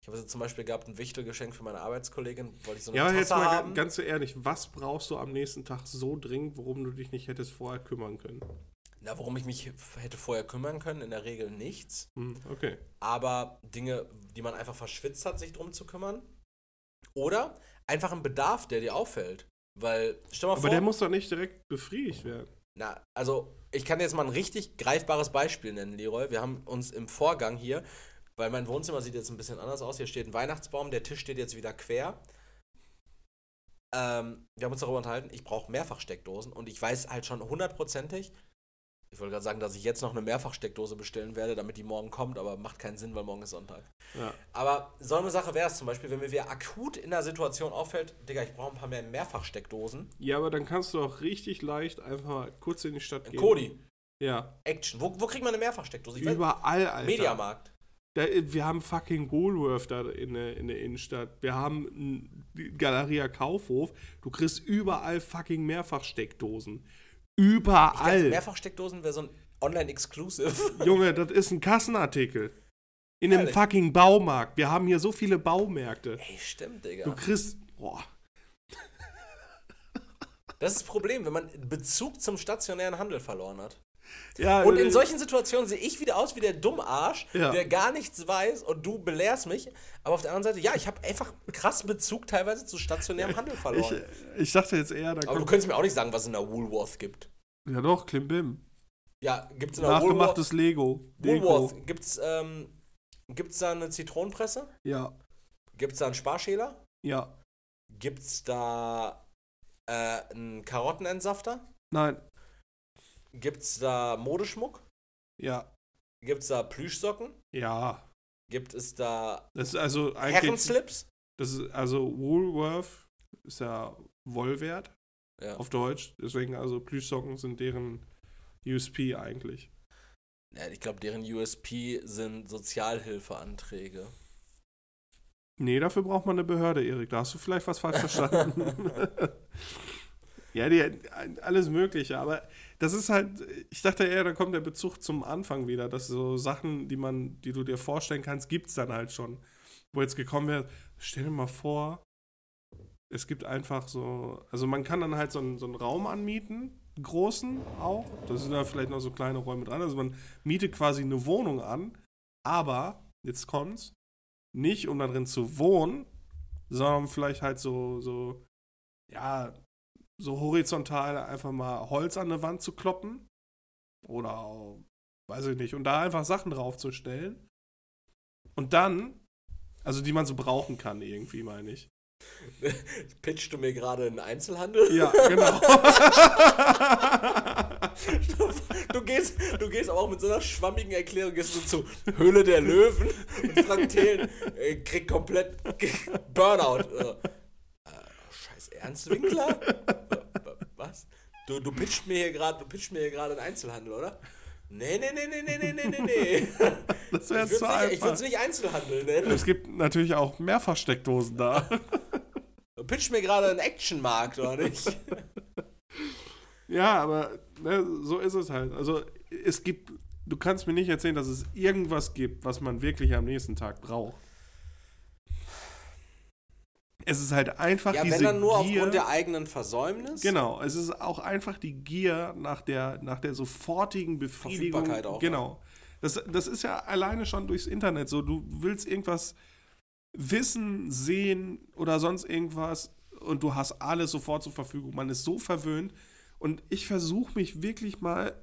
Ich habe jetzt zum Beispiel gehabt, ein Wichtelgeschenk für meine Arbeitskollegin, wollte ich so eine Ja, aber jetzt Tasse mal ga- haben. ganz so ehrlich, was brauchst du am nächsten Tag so dringend, worum du dich nicht hättest vorher kümmern können? Na, worum ich mich hätte vorher kümmern können, in der Regel nichts. Hm, okay. aber Dinge, die man einfach verschwitzt hat, sich drum zu kümmern. Oder einfach ein Bedarf, der dir auffällt. Weil, stell mal Aber vor, der muss doch nicht direkt befriedigt werden. na, also ich kann dir jetzt mal ein richtig greifbares Beispiel nennen, Leroy. Wir haben uns im Vorgang hier, weil mein Wohnzimmer sieht jetzt ein bisschen anders aus. Hier steht ein Weihnachtsbaum, der Tisch steht jetzt wieder quer. Ähm, wir haben uns darüber unterhalten, ich brauche Mehrfachsteckdosen und ich weiß halt schon hundertprozentig, ich wollte gerade sagen, dass ich jetzt noch eine Mehrfachsteckdose bestellen werde, damit die morgen kommt, aber macht keinen Sinn, weil morgen ist Sonntag. Ja. Aber so eine Sache wäre es zum Beispiel, wenn mir wieder akut in der Situation auffällt, Digga, ich brauche ein paar mehr Mehrfachsteckdosen. ja, aber dann kannst du auch richtig leicht einfach kurz in die Stadt gehen. Cody, Ja. Action. Wo, wo kriegt man eine Mehrfachsteckdose? Ich weiß- Überall, Alter. Mediamarkt. Da, wir haben fucking Woolworth da in der, in der Innenstadt. Wir haben Galeria Kaufhof. Du kriegst überall fucking Mehrfachsteckdosen. Ich dachte, Überall. Mehrfachsteckdosen wäre so ein Online-Exclusive. Junge, das ist ein Kassenartikel. In einem fucking Baumarkt. Wir haben hier so viele Baumärkte. Ey, stimmt, Digga. Du kriegst. Boah. Das ist das Problem, wenn man Bezug zum stationären Handel verloren hat. Ja, Und in äh, solchen Situationen sehe ich wieder aus wie der Dummarsch, Ja. der gar nichts weiß und du belehrst mich. Aber auf der anderen Seite, ja, ich habe einfach krass Bezug teilweise zu stationärem Handel ich, verloren. ich dachte jetzt eher, da Aber du könntest mir auch nicht sagen, was es in der Woolworth gibt. Ja doch, Klimbim. Ja, gibt es in der Woolworth, Nachgemachtes Lego. Deko. Woolworth gibt's, ähm, gibt's da eine Zitronenpresse? Ja. Gibt es da einen Sparschäler? Ja. Gibt es da äh, einen Karottenentsafter? Nein. Gibt es da Modeschmuck? Ja. Gibt es da Plüschsocken? Ja. Gibt es da Das ist also eigentlich. Herrenslips? Das ist also Woolworth ist ja Wollwert Ja. auf Deutsch. Deswegen also Plüschsocken sind deren USP eigentlich. ja ich glaube, deren USP sind Sozialhilfeanträge. Nee, dafür braucht man eine Behörde, Erik. Da hast du vielleicht was falsch verstanden. ja, die, alles Mögliche. Aber das ist halt, ich dachte eher, da kommt der Bezug zum Anfang wieder, dass so Sachen, die man, die du dir vorstellen kannst, gibt es dann halt schon. Wo jetzt gekommen wäre, stell dir mal vor, es gibt einfach so, also man kann dann halt so einen, so einen Raum anmieten, großen auch. Da sind da vielleicht noch so kleine Räume dran. Also man mietet quasi eine Wohnung an, aber, jetzt kommt's, nicht um da drin zu wohnen, sondern vielleicht halt so, so, ja, so horizontal einfach mal Holz an eine Wand zu kloppen. Oder weiß ich nicht, und da einfach Sachen draufzustellen. Und dann, also die man so brauchen kann, irgendwie, meine ich. Pitchst du mir gerade einen Einzelhandel? Ja, genau. Du gehst, du gehst aber auch mit so einer schwammigen Erklärung gehst du zu Höhle der Löwen und Frank Thelen äh, kriegt komplett Burnout. Ernst Winkler? Was? Du, du pitcht mir hier gerade, du pitcht mir hier gerade einen Einzelhandel, oder? Nee, nee, nee, nee, nee, nee, nee, nee. das wäre zu nicht, einfach. Ich würde es nicht Einzelhandel nennen. Es gibt natürlich auch mehr Versteckdosen da. du pitcht mir gerade einen Actionmarkt, oder nicht? ja, aber ne, so ist es halt. Also es gibt, du kannst mir nicht erzählen, dass es irgendwas gibt, was man wirklich am nächsten Tag braucht. Es ist halt einfach Ja, diese wenn dann nur Gier. aufgrund der eigenen Versäumnis. Genau, es ist auch einfach die Gier nach der, nach der sofortigen Befriedigung. Verfügbarkeit auch, Genau. Das, das ist ja alleine schon durchs Internet so. Du willst irgendwas wissen, sehen oder sonst irgendwas und du hast alles sofort zur Verfügung. Man ist so verwöhnt und ich versuche mich wirklich mal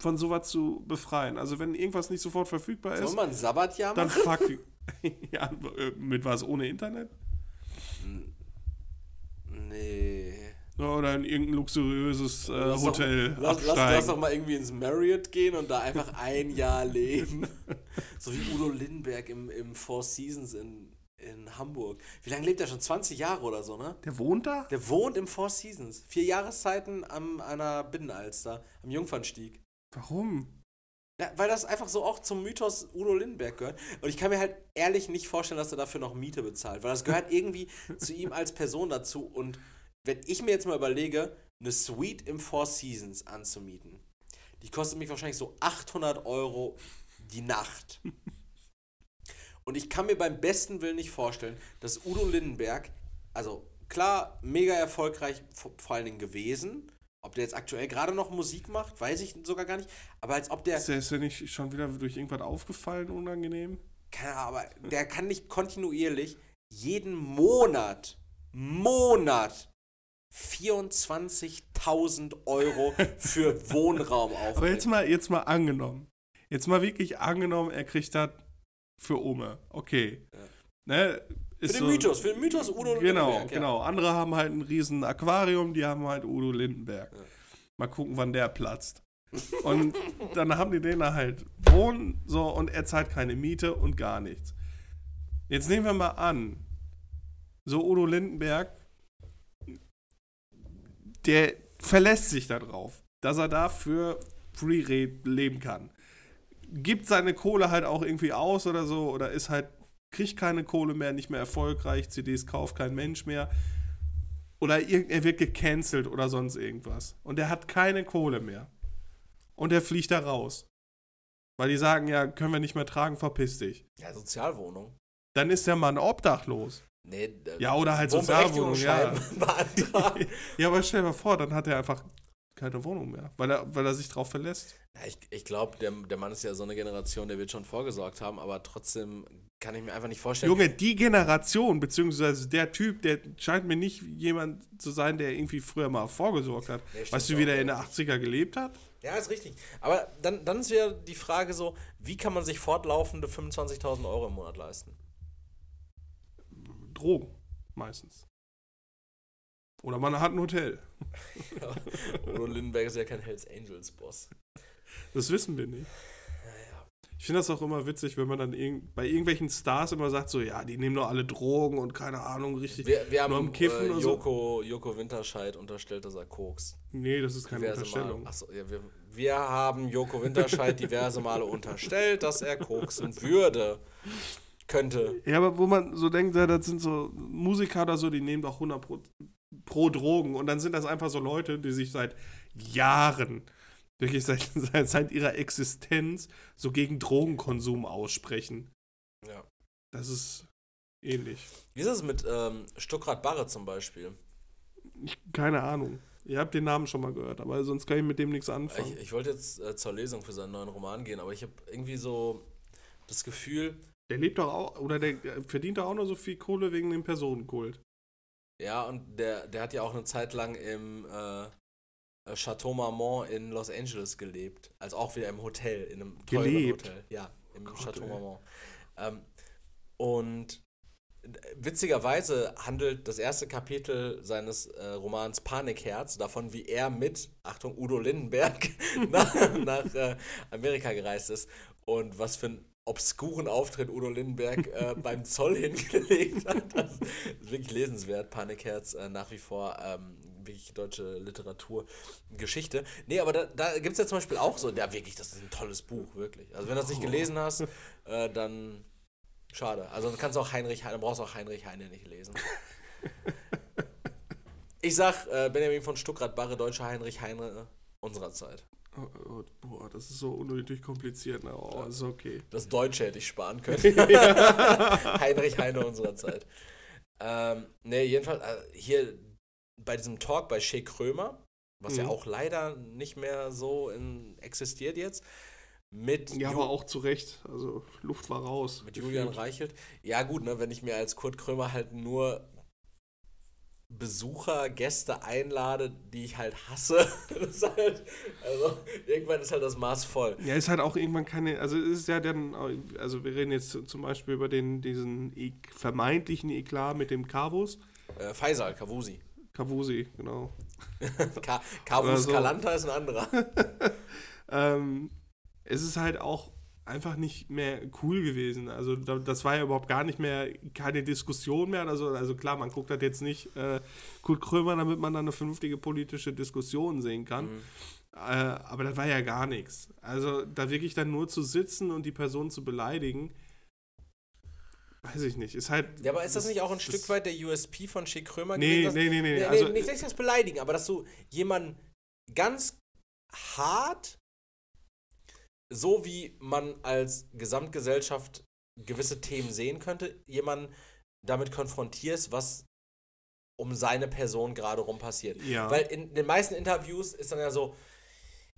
von sowas zu befreien. Also wenn irgendwas nicht sofort verfügbar ist, wir ein Sabbatjahr dann machen? fuck you. ja, äh, mit was ohne Internet? Nee. Oder in irgendein luxuriöses äh, Lass doch- Hotel lass, lass, absteigen. lass doch mal irgendwie ins Marriott gehen und da einfach ein Jahr leben. so wie Udo Lindenberg im, im Four Seasons in, in Hamburg. Wie lange lebt er schon? 20 Jahre oder so, ne? Der wohnt da? Der wohnt im Four Seasons. Vier Jahreszeiten am einer Binnenalster, am Jungfernstieg. Warum? Ja, weil das einfach so auch zum Mythos Udo Lindenberg gehört. Und ich kann mir halt ehrlich nicht vorstellen, dass er dafür noch Miete bezahlt. Weil das gehört irgendwie zu ihm als Person dazu. Und wenn ich mir jetzt mal überlege, eine Suite im Four Seasons anzumieten, die kostet mich wahrscheinlich so 800 Euro die Nacht. Und ich kann mir beim besten Willen nicht vorstellen, dass Udo Lindenberg, also klar, mega erfolgreich vor vor allen Dingen gewesen. Ob der jetzt aktuell gerade noch Musik macht, weiß ich sogar gar nicht. Aber als ob der Ist der, ist der nicht schon wieder durch irgendwas aufgefallen, unangenehm? keine Ahnung, aber der kann nicht kontinuierlich jeden Monat, Monat 24.000 Euro für Wohnraum aufbringen. Aber jetzt mal, jetzt mal angenommen. Jetzt mal wirklich angenommen, er kriegt das für Ome. Okay. Ne, für ist den so- Mythos, für den Mythos Udo Genau, Lindenberg, ja. genau. Andere haben halt ein riesen Aquarium, die haben halt Udo Lindenberg. Ja. Mal gucken, wann der platzt. Und dann haben die den da halt wohnen, so, und er zahlt keine Miete und gar nichts. Jetzt nehmen wir mal an, so Udo Lindenberg, der verlässt sich darauf, dass er dafür free re- leben kann. Gibt seine Kohle halt auch irgendwie aus oder so, oder ist halt, kriegt keine Kohle mehr, nicht mehr erfolgreich, CDs kauft kein Mensch mehr. Oder er wird gecancelt oder sonst irgendwas. Und er hat keine Kohle mehr. Und er fliegt da raus. Weil die sagen, ja, können wir nicht mehr tragen, verpiss dich. Ja, Sozialwohnung. Dann ist der Mann obdachlos. Nee, Ja, oder halt Sozialwohnung, ja. Ja, aber stell dir mal vor, dann hat er einfach keine Wohnung mehr, weil er, weil er sich drauf verlässt. Ja, ich ich glaube, der, der Mann ist ja so eine Generation, der wird schon vorgesorgt haben, aber trotzdem kann ich mir einfach nicht vorstellen. Junge, die Generation, beziehungsweise der Typ, der scheint mir nicht jemand zu sein, der irgendwie früher mal vorgesorgt hat. Stimmt weißt du, wie der ja. in der 80er gelebt hat? Ja, ist richtig. Aber dann, dann ist wieder die Frage so, wie kann man sich fortlaufende 25.000 Euro im Monat leisten? Drogen, meistens. Oder man hat ein Hotel. Udo Lindenberg ist ja kein Hells Angels Boss. Das wissen wir nicht. Ich finde das auch immer witzig, wenn man dann irgend, bei irgendwelchen Stars immer sagt, so, ja, die nehmen doch alle Drogen und keine Ahnung, richtig. Wir, wir nur haben am Kiffen äh, oder so. Joko, Joko Winterscheid unterstellt, dass er kokst. Nee, das ist keine Diverse Unterstellung. Mal. Achso, ja, wir, wir haben Joko Winterscheid diverse Male unterstellt, dass er koksen würde. Könnte. Ja, aber wo man so denkt, ja, das sind so Musiker oder so, die nehmen doch 100 pro, Drogen. Und dann sind das einfach so Leute, die sich seit Jahren, wirklich seit, seit, seit ihrer Existenz, so gegen Drogenkonsum aussprechen. Ja. Das ist ähnlich. Wie ist es mit ähm, Stuckrad Barre zum Beispiel? Ich, keine Ahnung. Ihr habt den Namen schon mal gehört, aber sonst kann ich mit dem nichts anfangen. Ich, ich wollte jetzt äh, zur Lesung für seinen neuen Roman gehen, aber ich habe irgendwie so das Gefühl, Der lebt doch auch, oder der verdient doch auch nur so viel Kohle wegen dem Personenkult. Ja, und der, der hat ja auch eine Zeit lang im, äh, äh, Chateau Marmont in Los Angeles gelebt. Also auch wieder im Hotel, in einem Gelebt? Hotel. Ja, im Gott, Chateau ey. Marmont. Ähm, und witzigerweise handelt das erste Kapitel seines äh, Romans Panikherz davon, wie er mit, Achtung, Udo Lindenberg nach, nach äh, Amerika gereist ist und was für einen obskuren Auftritt Udo Lindenberg äh, beim Zoll hingelegt hat. Das ist wirklich lesenswert. Panikherz äh, nach wie vor ähm, wirklich deutsche Literatur, Geschichte. Nee, aber da, da gibt es ja zum Beispiel auch so, ja wirklich, das ist ein tolles Buch, wirklich. Also wenn du das nicht gelesen hast, äh, dann schade. Also dann kannst du auch Heinrich Heine, brauchst du auch Heinrich Heine nicht lesen. Ich sag, äh, Benjamin von Stuckrad-Barre, deutscher Heinrich Heine äh, unserer Zeit. Oh, oh, boah, das ist so unnötig kompliziert. Ne? Oh, ist okay. Das Deutsche hätte ich sparen können. Heinrich Heine unserer Zeit. Ähm, ne, jedenfalls äh, hier bei diesem Talk bei Shea Krömer, was ja Mhm. auch leider nicht mehr so in, existiert jetzt, mit, Ja, Ju- aber auch zu Recht. Also, Luft war raus. mit Julian Reichelt. Ja, gut, ne, wenn ich mir als Kurt Krömer halt nur Besucher, Gäste einlade, die ich halt hasse. Das ist halt, also irgendwann ist halt das Maß voll. Ja, ist halt auch irgendwann keine, also es ist ja dann, also wir reden jetzt zum Beispiel über den, diesen e vermeintlichen Eklat mit dem Kavus. Äh, Faisal, Kavusi. Kavusi, genau. Ka Kavus so. Kalanta ist ein anderer. Ähm, es ist halt auch einfach nicht mehr cool gewesen. Also da, das war ja überhaupt gar nicht mehr, keine Diskussion mehr. Also, also klar, man guckt das jetzt nicht äh, Kurt Krömer, damit man dann eine vernünftige politische Diskussion sehen kann. Mhm. Äh, aber das war ja gar nichts. Also da wirklich dann nur zu sitzen und die Person zu beleidigen, weiß ich nicht. Ist halt. Ja, aber ist das nicht auch ein Stück weit der USP von Shea Krömer Nee, gewesen? dass- nee, nee, nee. Nee, also, nee, nicht, dass ich das beleidigen, aber dass du jemanden ganz hart, so wie man als Gesamtgesellschaft gewisse Themen sehen könnte, jemanden damit konfrontierst, was um seine Person gerade rum passiert. Ja. Weil in den meisten Interviews ist dann ja so,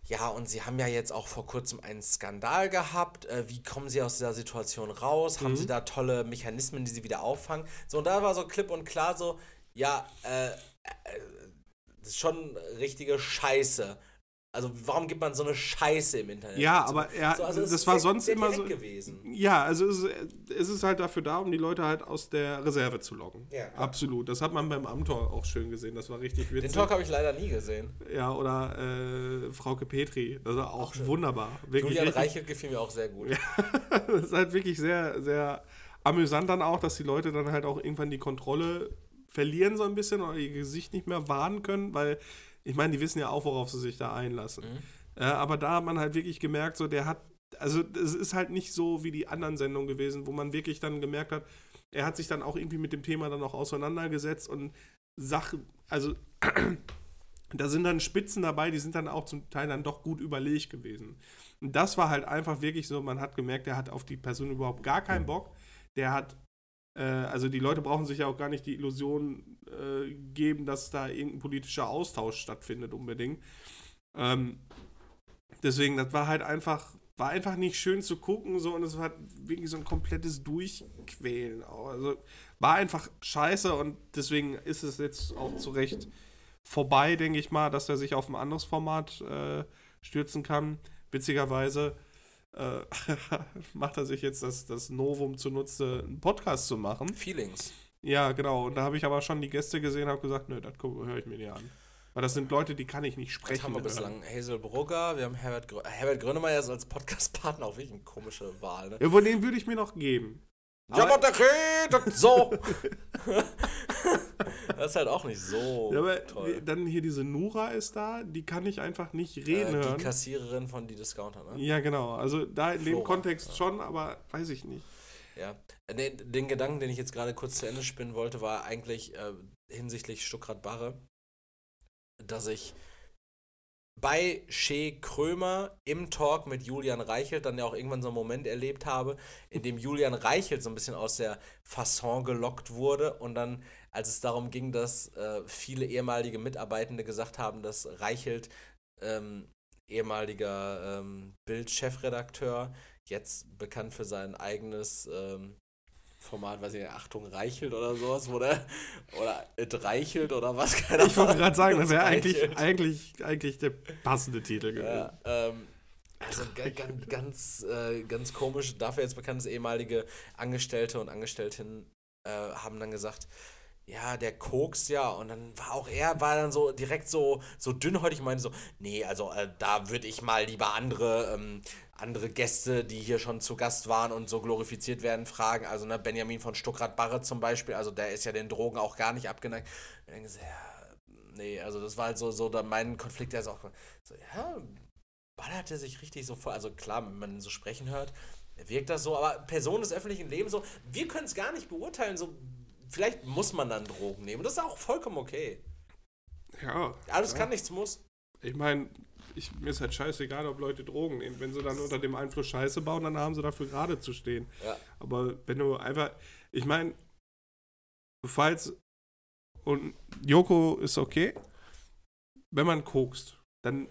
ja, und Sie haben ja jetzt auch vor kurzem einen Skandal gehabt. Äh, wie kommen Sie aus dieser Situation raus? Haben Mhm. Sie da tolle Mechanismen, die Sie wieder auffangen? So, und da war so klipp und klar so, ja, äh, äh, das ist schon richtige Scheiße. Also, warum gibt man so eine Scheiße im Internet? Ja, so, aber er, so, also es das war sonst sehr immer so. gewesen. Ja, also es ist, es ist halt dafür da, um die Leute halt aus der Reserve zu locken. Ja. Absolut. Das hat man beim Amtor auch schön gesehen. Das war richtig witzig. Den Talk habe ich leider nie gesehen. ja, oder äh, Frauke Petri. Das war auch wunderbar. Wirklich Julian Reichelt gefiel mir auch sehr gut. das ist halt wirklich sehr, sehr amüsant dann auch, dass die Leute dann halt auch irgendwann die Kontrolle verlieren so ein bisschen oder ihr Gesicht nicht mehr wahren können, weil ich meine, die wissen ja auch, worauf sie sich da einlassen. Mhm. Äh, aber da hat man halt wirklich gemerkt, so der hat, also es ist halt nicht so wie die anderen Sendungen gewesen, wo man wirklich dann gemerkt hat, er hat sich dann auch irgendwie mit dem Thema dann auch auseinandergesetzt und Sachen, also da sind dann Spitzen dabei, die sind dann auch zum Teil dann doch gut überlegt gewesen. Und das war halt einfach wirklich so, man hat gemerkt, der hat auf die Person überhaupt gar keinen Bock. Der hat, äh, also die Leute brauchen sich ja auch gar nicht die Illusion äh, geben, dass da irgendein politischer Austausch stattfindet unbedingt. Ähm, deswegen, das war halt einfach, war einfach nicht schön zu gucken, so und es war wirklich so ein komplettes Durchquälen. Also war einfach scheiße und deswegen ist es jetzt auch zu Recht vorbei, denke ich mal, dass er sich auf ein anderes Format äh, stürzen kann. Witzigerweise äh, macht er sich jetzt das, das Novum zunutze, einen Podcast zu machen. Feelings. Ja, genau. Und da habe ich aber schon die Gäste gesehen und habe gesagt, nö, das höre ich mir nicht an. Weil das sind Leute, die kann ich nicht sprechen. haben wir bislang? Hazel Brugger, wir haben Herbert, Grö Herbert Grönemeyer ist als Podcast-Partner auch wirklich eine komische Wahl. Ne? Ja, von dem würde ich mir noch geben. Ja, Aber- der redet so. das ist halt auch nicht so Ja, aber toll. dann hier diese Nura ist da, die kann ich einfach nicht reden Äh, die hören. Kassiererin von Die Discounter, ne? Ja, genau. Also da in dem Flora, Kontext ja. schon, aber weiß ich nicht. Ja. Äh, Den, den Gedanken, den ich jetzt gerade kurz zu Ende spinnen wollte, war eigentlich äh, hinsichtlich Stuckrad-Barre, dass ich bei Shea Krömer im Talk mit Julian Reichelt dann ja auch irgendwann so einen Moment erlebt habe, in dem Julian Reichelt so ein bisschen aus der Fasson gelockt wurde und dann, als es darum ging, dass äh, viele ehemalige Mitarbeitende gesagt haben, dass Reichelt ähm, ehemaliger ähm, Bild-Chefredakteur, jetzt bekannt für sein eigenes ähm, Format, weiß ich nicht, Achtung reichelt oder sowas, wo der, oder it reichelt oder was, keine Ich wollte gerade sagen, das wäre eigentlich, eigentlich, eigentlich der passende Titel gewesen. Ja, ähm, also ganz, ganz, äh, ganz komisch. Dafür jetzt bekannt ist ehemalige Angestellte und Angestellten äh, haben dann gesagt, ja, der kokst ja. Und dann war auch er, war dann so direkt so, so dünnhäutig meinte so, nee, also äh, da würde ich mal lieber andere, ähm, andere Gäste, die hier schon zu Gast waren und so glorifiziert werden, fragen. Also ne, Benjamin von Stuckrad-Barre zum Beispiel, also der ist ja den Drogen auch gar nicht abgeneigt. Und dann gesagt, ja, nee, also das war halt so, so dann mein Konflikt, der ist auch so, ja, ballert er sich richtig so vor. Also klar, wenn man so sprechen hört, wirkt das so, aber Person des öffentlichen Lebens so, wir können es gar nicht beurteilen, so, vielleicht muss man dann Drogen nehmen. Das ist auch vollkommen okay. Ja. Alles ja. kann, nichts muss. Ich meine, ich, mir ist halt scheißegal, ob Leute Drogen nehmen. Wenn sie dann unter dem Einfluss Scheiße bauen, dann haben sie dafür gerade zu stehen. Ja. Aber wenn du einfach, ich meine, falls und Joko ist okay, wenn man kokst, dann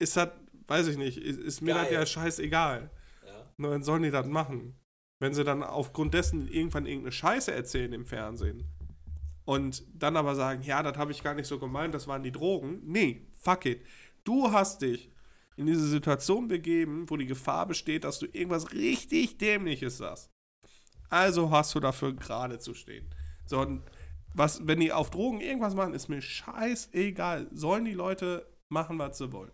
ist das, weiß ich nicht, ist, ist mir das ja scheißegal. Ja. Nur dann sollen die das machen. Wenn sie dann aufgrund dessen irgendwann irgendeine Scheiße erzählen im Fernsehen und dann aber sagen, ja, das habe ich gar nicht so gemeint, das waren die Drogen. Nee, fuck it. Du hast dich in diese Situation begeben, wo die Gefahr besteht, dass du irgendwas richtig Dämliches sagst. Also hast du dafür gerade zu stehen. So, was, wenn die auf Drogen irgendwas machen, ist mir scheißegal. Sollen die Leute machen, was sie wollen.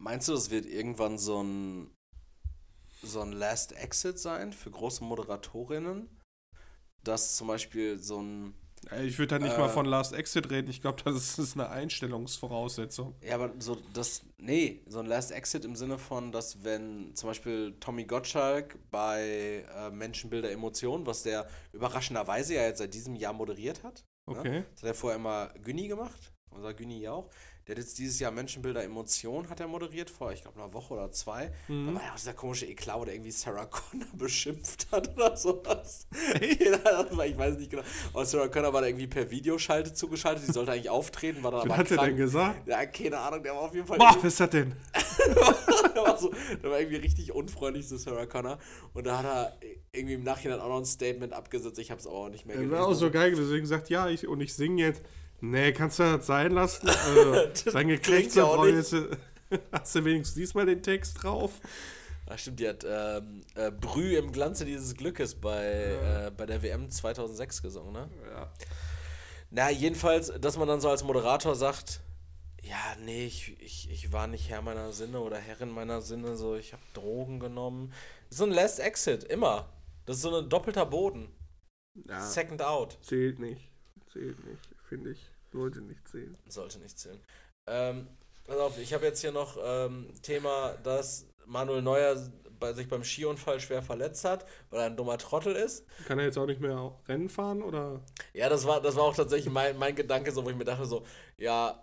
Meinst du, das wird irgendwann so ein, so ein Last Exit sein für große Moderatorinnen? Dass zum Beispiel so ein Ich würde da nicht Äh. mal von Last Exit reden. Ich glaube, das ist- ist eine Einstellungsvoraussetzung. Ja, aber so das, nee, so ein Last Exit im Sinne von, dass wenn zum Beispiel Tommy Gottschalk bei äh, Menschenbilder Emotionen, was der überraschenderweise ja jetzt seit diesem Jahr moderiert hat, Okay. das hat er vorher immer Günni gemacht, unser Günni ja auch, der hat jetzt dieses Jahr Menschenbilder Emotionen hat er moderiert, vor, ich glaube, einer Woche oder zwei. Mhm. Da war ja auch dieser komische Eklat, wo der irgendwie Sarah Connor beschimpft hat oder sowas. Ich weiß nicht genau. Aber Sarah Connor war da irgendwie per Videoschalte zugeschaltet, die sollte eigentlich auftreten, war dann Was aber hat er krank. denn gesagt? Ja, keine Ahnung, der war auf jeden Fall. Boah, was ist das denn? der, war so, der war irgendwie richtig unfreundlich zu Sarah Connor. Und da hat er irgendwie im Nachhinein auch noch ein Statement abgesetzt. Ich habe es auch nicht mehr Er gelesen. war auch so geil, deswegen sagt, ja, ich, und ich singe jetzt. Nee, kannst du das sein lassen? Das sein Gekrächze ja. Hast du wenigstens diesmal den Text drauf? Ach stimmt, die hat ähm, äh, Brü im Glanze dieses Glückes bei, äh, bei der WM 2006 gesungen, ne? Ja. Na, jedenfalls, dass man dann so als Moderator sagt, ja, nee, ich, ich, ich war nicht Herr meiner Sinne oder Herrin meiner Sinne, so, ich habe Drogen genommen. So ein Last Exit, immer. Das ist so ein doppelter Boden. ja. Second out. Zählt nicht. Zählt nicht, finde ich. Sollte nicht zählen. Sollte nicht zählen. Ähm, pass auf, ich habe jetzt hier noch ähm, Thema, dass Manuel Neuer bei sich beim Skiunfall schwer verletzt hat, weil er ein dummer Trottel ist. Kann er jetzt auch nicht mehr Rennen fahren oder? Ja, das war, das war auch tatsächlich mein, mein Gedanke, so, wo ich mir dachte, so, ja,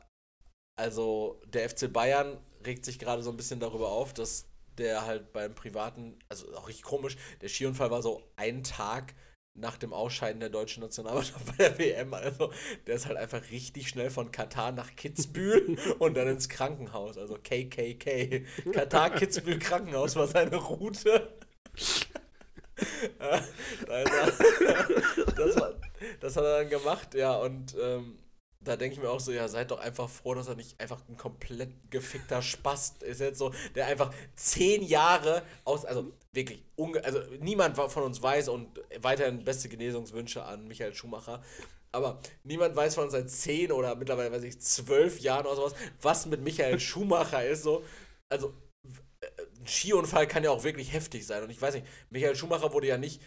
also der FC Bayern regt sich gerade so ein bisschen darüber auf, dass der halt beim privaten, also auch richtig komisch, der Skiunfall war so ein Tag nach dem Ausscheiden der deutschen Nationalmannschaft bei der WM. Also der ist halt einfach richtig schnell von Katar nach Kitzbühel und dann ins Krankenhaus. Also KKK. Katar, Kitzbühel, Krankenhaus war seine Route. Äh, das, war, das hat er dann gemacht, ja, und ähm, da denke ich mir auch so, ja, seid doch einfach froh, dass er nicht einfach ein komplett gefickter Spast ist jetzt so, der einfach zehn Jahre aus, also wirklich, unge also niemand von uns weiß und weiterhin beste Genesungswünsche an Michael Schumacher, aber niemand weiß von uns seit zehn oder mittlerweile, weiß ich, zwölf Jahren oder sowas, was mit Michael Schumacher ist, so, also äh, ein Skiunfall kann ja auch wirklich heftig sein und ich weiß nicht, Michael Schumacher wurde ja nicht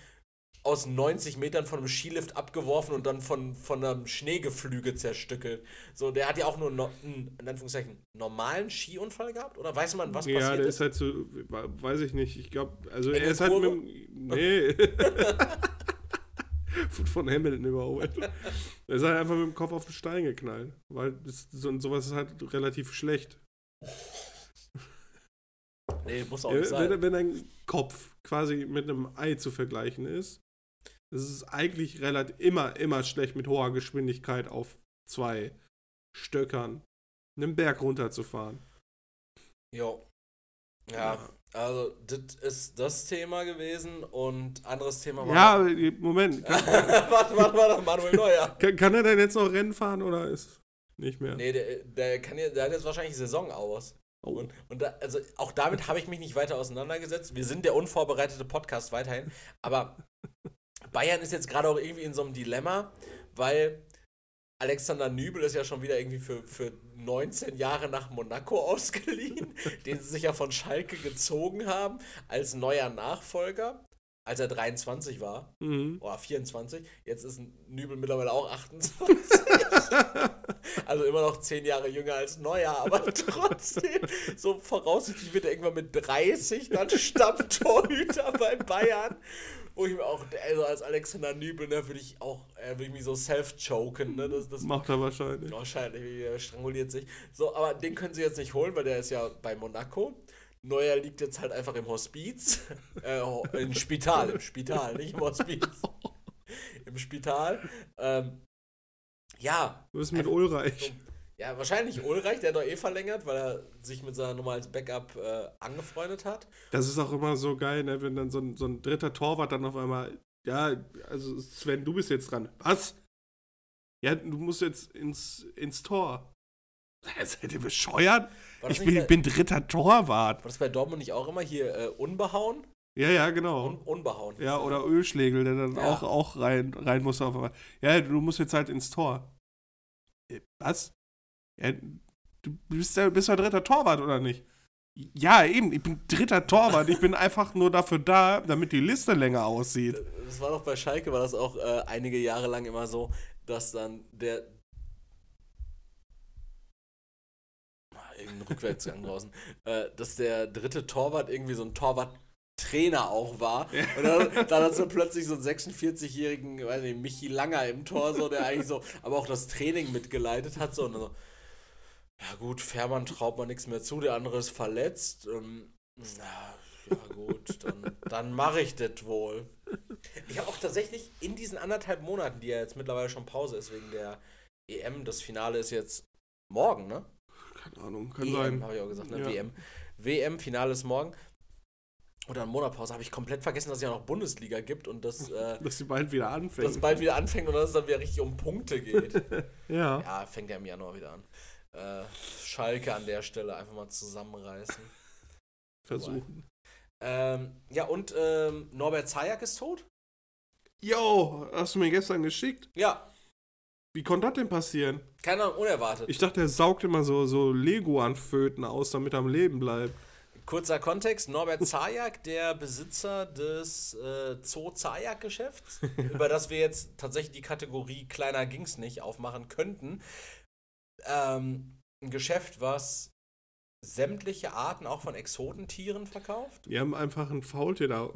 aus 90 Metern von einem Skilift abgeworfen und dann von, von einem Schneegeflüge zerstückelt. So, der hat ja auch nur no, einen, in Anführungszeichen, normalen Skiunfall gehabt? Oder weiß man, was ja, passiert der ist? ist halt so, weiß ich nicht. Ich glaube, also er Enge ist halt mit Kurve? Nee. Von Hamilton überholt. Er ist halt einfach mit dem Kopf auf den Stein geknallt. Weil das, so, sowas ist halt relativ schlecht. Nee, muss auch Ja, nicht sein. wenn, wenn dein Kopf quasi mit einem Ei zu vergleichen ist, ist es eigentlich relativ immer, immer schlecht mit hoher Geschwindigkeit auf zwei Stöckern einen Berg runterzufahren. Jo. Ja, Also, das ist das Thema gewesen und anderes Thema war. Ja, Moment. Warte, warte, warte, Manuel Neuer. kann, kann er denn jetzt noch Rennen fahren oder ist nicht mehr? Nee, der, der, kann ja, der hat jetzt wahrscheinlich Saison aus. Oh. Und, und da, also auch damit habe ich mich nicht weiter auseinandergesetzt. Wir sind der unvorbereitete Podcast weiterhin. Aber Bayern ist jetzt gerade auch irgendwie in so einem Dilemma, weil Alexander Nübel ist ja schon wieder irgendwie für, für 19 Jahre nach Monaco ausgeliehen, den sie sich ja von Schalke gezogen haben als neuer Nachfolger, als er 23 war. Mhm. Oder 24. Jetzt ist Nübel mittlerweile auch 28. also immer noch 10 Jahre jünger als Neuer, aber trotzdem, so voraussichtlich wird er irgendwann mit 30 dann Stammtorhüter bei Bayern. Wo ich mir auch, also als Alexander Nübel, ne, würde ich auch, äh, würde ich mich so self-choken, ne? Das, das Macht er wahrscheinlich. Wahrscheinlich, er stranguliert sich. So, aber den können sie jetzt nicht holen, weil der ist ja bei Monaco. Neuer liegt jetzt halt einfach im Hospiz. Äh, Im Spital, im Spital, nicht im Hospiz. Im Spital. Ähm, ja. Was ist mit Ulreich? Ja, wahrscheinlich Ulreich, der hat doch eh verlängert, weil er sich mit seiner Nummer als Backup äh, angefreundet hat. Das ist auch immer so geil, ne, wenn dann so ein, so ein dritter Torwart dann auf einmal, ja, also Sven, du bist jetzt dran. Was? Ja, du musst jetzt ins, ins Tor. Seid ihr bescheuert? Ich bin, bei, bin dritter Torwart. war das bei Dortmund nicht auch immer hier äh, unbehauen? Ja, ja, genau. Un unbehauen. Ja, er, oder? Ölschlegel, der dann Ja. auch, auch rein, rein muss auf einmal. Ja, du musst jetzt halt ins Tor. Äh, Was? Ja, du bist ja, bist ja dritter Torwart, oder nicht? Ja, eben, ich bin dritter Torwart. Ich bin einfach nur dafür da, damit die Liste länger aussieht. Das war doch bei Schalke, war das auch äh, einige Jahre lang immer so, dass dann der. Ah, Irgendein Rückwärtsgang draußen. Äh, dass der dritte Torwart irgendwie so ein Torwarttrainer auch war. Und dann, dann hat so plötzlich so einen 46-jährigen, weiß nicht, Michi Langer im Tor, so, der eigentlich so, aber auch das Training mitgeleitet hat. So, und dann so, ja gut, Fährmann traut man nichts mehr zu, der andere ist verletzt. Ähm, ja, ja gut, dann, dann mache ich das wohl. Ich habe auch tatsächlich in diesen anderthalb Monaten, die ja jetzt mittlerweile schon Pause ist wegen der EM, das Finale ist jetzt morgen, ne? Keine Ahnung, kann EM, sein. habe ich auch gesagt, ne? Ja. WM. WM, Finale ist morgen. Oder eine Monatpause habe ich komplett vergessen, dass es ja noch Bundesliga gibt und dass äh, Dass sie bald wieder anfängt. das bald wieder anfängt und dass es dann wieder richtig um Punkte geht. ja. ja, fängt ja im Januar wieder an. Äh, Schalke an der Stelle einfach mal zusammenreißen. versuchen. Ähm, ja, und ähm, Norbert Zayak ist tot? Yo, hast du mir gestern geschickt? Ja, Wie konnte das denn passieren? keine Ahnung, unerwartet. Ich dachte, er saugt immer so, so Lego-Anföten aus, damit er am Leben bleibt. Kurzer Kontext: Norbert Zayak, der Besitzer des äh, Zoo Zayak-Geschäfts, über das wir jetzt tatsächlich die Kategorie kleiner ging's nicht aufmachen könnten. Ähm, ein Geschäft, was sämtliche Arten auch von Exotentieren verkauft. Die haben einfach ein Faultier da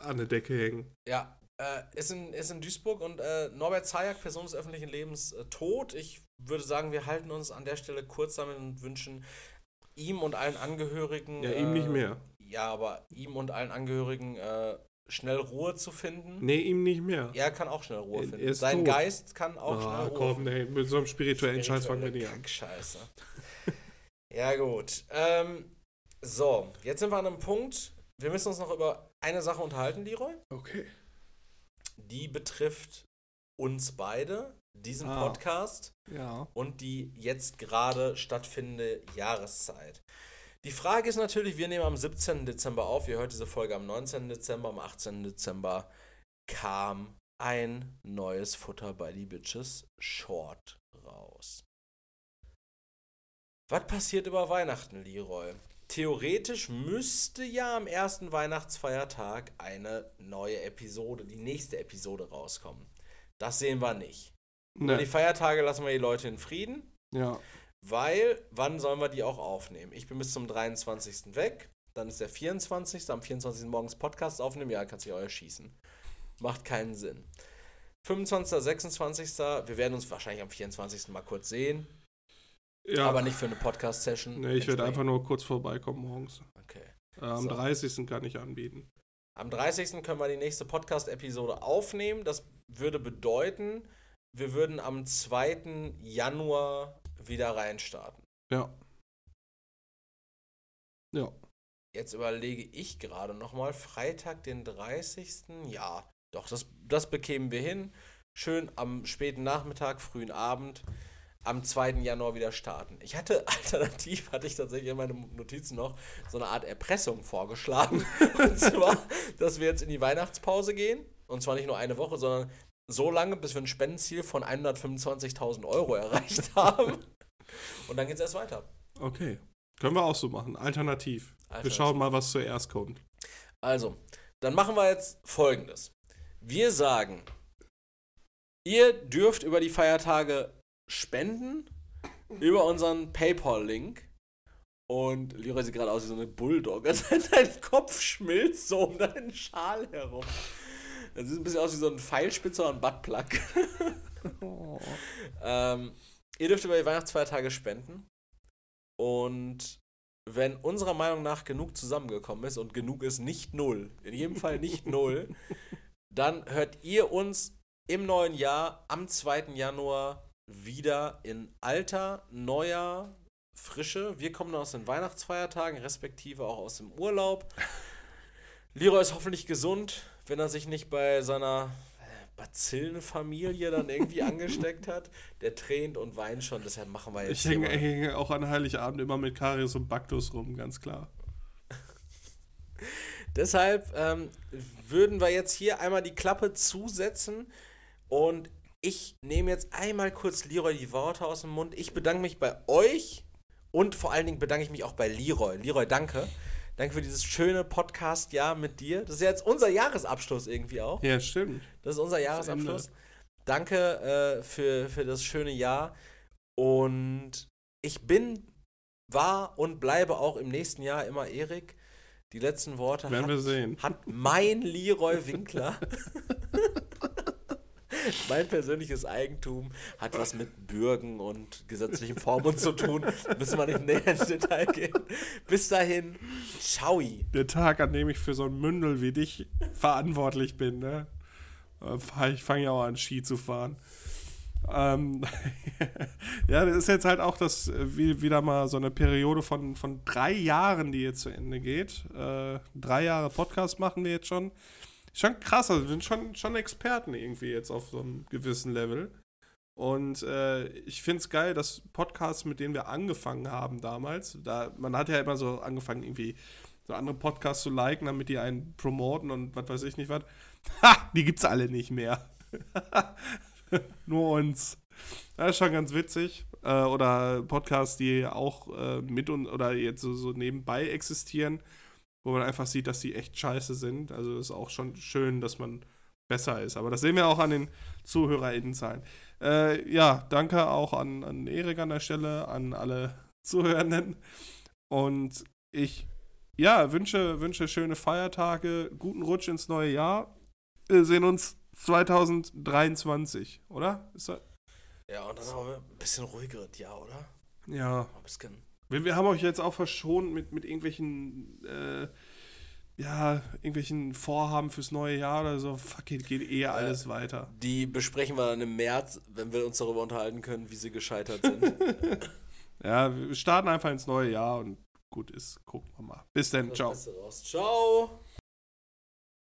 an der Decke hängen. Ja, äh, ist, in, ist in Duisburg und äh, Norbert Zayak, Person des öffentlichen Lebens, äh, tot. Ich würde sagen, wir halten uns an der Stelle kurz damit und wünschen ihm und allen Angehörigen. Ja, ihm nicht äh, mehr. Ja, aber ihm und allen Angehörigen äh, schnell Ruhe zu finden. Nee, ihm nicht mehr. Er kann auch schnell Ruhe finden. Sein tot. Geist kann auch Ah, schnell Ruhe komm, finden. nee, mit so einem spirituellen Scheiß fangen wir nicht an. Scheiße. ja, gut. Ähm, so, jetzt sind wir an einem Punkt. Wir müssen uns noch über eine Sache unterhalten, Leroy. Okay. Die betrifft uns beide, diesen Ah. Podcast Ja. und die jetzt gerade stattfindende Jahreszeit. Die Frage ist natürlich, wir nehmen am 17. Dezember auf, ihr hört diese Folge am 19. Dezember, am 18. Dezember kam ein neues Futter bei die Bitches Short raus. Was passiert über Weihnachten, Leroy? Theoretisch müsste ja am ersten Weihnachtsfeiertag eine neue Episode, die nächste Episode rauskommen. Das sehen wir nicht. Über die. Feiertage lassen wir die Leute in Frieden. Ja. Weil, wann sollen wir die auch aufnehmen? Ich bin bis zum 23. weg. Dann ist der 24. Am 24. morgens Podcast aufnehmen. Ja, kannst du euer schießen. Macht keinen Sinn. 25., 26. Wir werden uns wahrscheinlich am 24. mal kurz sehen. ja. Aber nicht für eine Podcast-Session. Nee, ich werde einfach nur kurz vorbeikommen morgens. Okay. Äh, am So. 30. kann ich anbieten. Am 30. können wir die nächste Podcast-Episode aufnehmen. Das würde bedeuten, wir würden am 2. Januar wieder reinstarten. Ja. Ja. jetzt überlege ich gerade nochmal, Freitag, den 30. Ja, doch, das, das bekämen wir hin. Schön am späten Nachmittag, frühen Abend am 2. Januar wieder starten. Ich hatte alternativ, hatte ich tatsächlich in meinen Notizen noch so eine Art Erpressung vorgeschlagen. und zwar, dass wir jetzt in die Weihnachtspause gehen. Und zwar nicht nur eine Woche, sondern so lange, bis wir ein Spendenziel von 125.000 Euro erreicht haben. Und dann geht es erst weiter. Okay. Können wir auch so machen. Alternativ. Alternativ. Wir schauen mal, was zuerst kommt. Also, dann machen wir jetzt folgendes. Wir sagen, ihr dürft über die Feiertage spenden über unseren PayPal-Link. Und Leroy sieht gerade aus wie so eine Bulldog. Also dein Kopf schmilzt so um deinen Schal herum. Das sieht ein bisschen aus wie so ein Pfeilspitzer und Buttplug. oh. ähm, ihr dürft über die Weihnachtsfeiertage spenden. Und wenn unserer Meinung nach genug zusammengekommen ist, und genug ist nicht null, in jedem Fall nicht null, dann hört ihr uns im neuen Jahr am 2. Januar wieder in alter, neuer Frische. Wir kommen aus den Weihnachtsfeiertagen, respektive auch aus dem Urlaub. Leroy ist hoffentlich gesund, wenn er sich nicht bei seiner Bazillenfamilie dann irgendwie angesteckt hat. Der tränt und weint schon, deshalb machen wir jetzt. Ich hänge, häng auch an Heiligabend immer mit Karius und Baktus rum, ganz klar. deshalb ähm, würden wir jetzt hier einmal die Klappe zusetzen und ich nehme jetzt einmal kurz Leroy die Worte aus dem Mund. Ich bedanke mich bei euch und vor allen Dingen bedanke ich mich auch bei Leroy. Leroy, danke. Danke für dieses schöne Podcast-Jahr mit dir. Das ist ja jetzt unser Jahresabschluss irgendwie auch. Ja, stimmt. Das ist unser Jahresabschluss. Danke äh, für, für das schöne Jahr. Und ich bin, war und bleibe auch im nächsten Jahr immer Erik. Die letzten Worte Werden hat, wir sehen. hat mein Leroy Winkler. mein persönliches Eigentum hat was mit Bürgen und gesetzlichen Formen zu tun. Müssen wir nicht näher ins Detail gehen. Bis dahin, ciao. Der Tag, an dem ich für so ein Mündel wie dich verantwortlich bin, ne? Äh, ich fange ja auch an, Ski zu fahren. Ähm, ja, das ist jetzt halt auch das äh, wie, wieder mal so eine Periode von, von drei Jahren, die jetzt zu Ende geht. Äh, drei Jahre Podcast machen wir jetzt schon schon krass. Also sind schon, schon Experten irgendwie jetzt auf so einem gewissen Level. Und äh, ich finde es geil, dass Podcasts, mit denen wir angefangen haben damals, da man hat ja immer so angefangen, irgendwie so andere Podcasts zu liken, damit die einen promoten und was weiß ich nicht was. Ha, die gibt's alle nicht mehr. Nur uns. Das ist schon ganz witzig. Äh, oder Podcasts, die auch äh, mit uns oder jetzt so, so nebenbei existieren wo man einfach sieht, dass die echt scheiße sind. Also ist auch schon schön, dass man besser ist. Aber das sehen wir auch an den ZuhörerInnenzahlen. Äh, ja, danke auch an, an Erik an der Stelle, an alle Zuhörenden. Und ich, ja, wünsche, wünsche schöne Feiertage, guten Rutsch ins neue Jahr. Wir sehen uns 2023, oder? Ist das ja, und dann haben wir ein bisschen ruhigeres Jahr, oder? Ja. Ein bisschen wir, wir haben euch jetzt auch verschont mit, mit irgendwelchen, äh, ja, irgendwelchen Vorhaben fürs neue Jahr oder so. Fuck it, geht eh alles äh, weiter. Die besprechen wir dann im März, wenn wir uns darüber unterhalten können, wie sie gescheitert sind. ja, wir starten einfach ins neue Jahr und gut ist. Gucken wir mal. Bis dann, ciao. Ciao.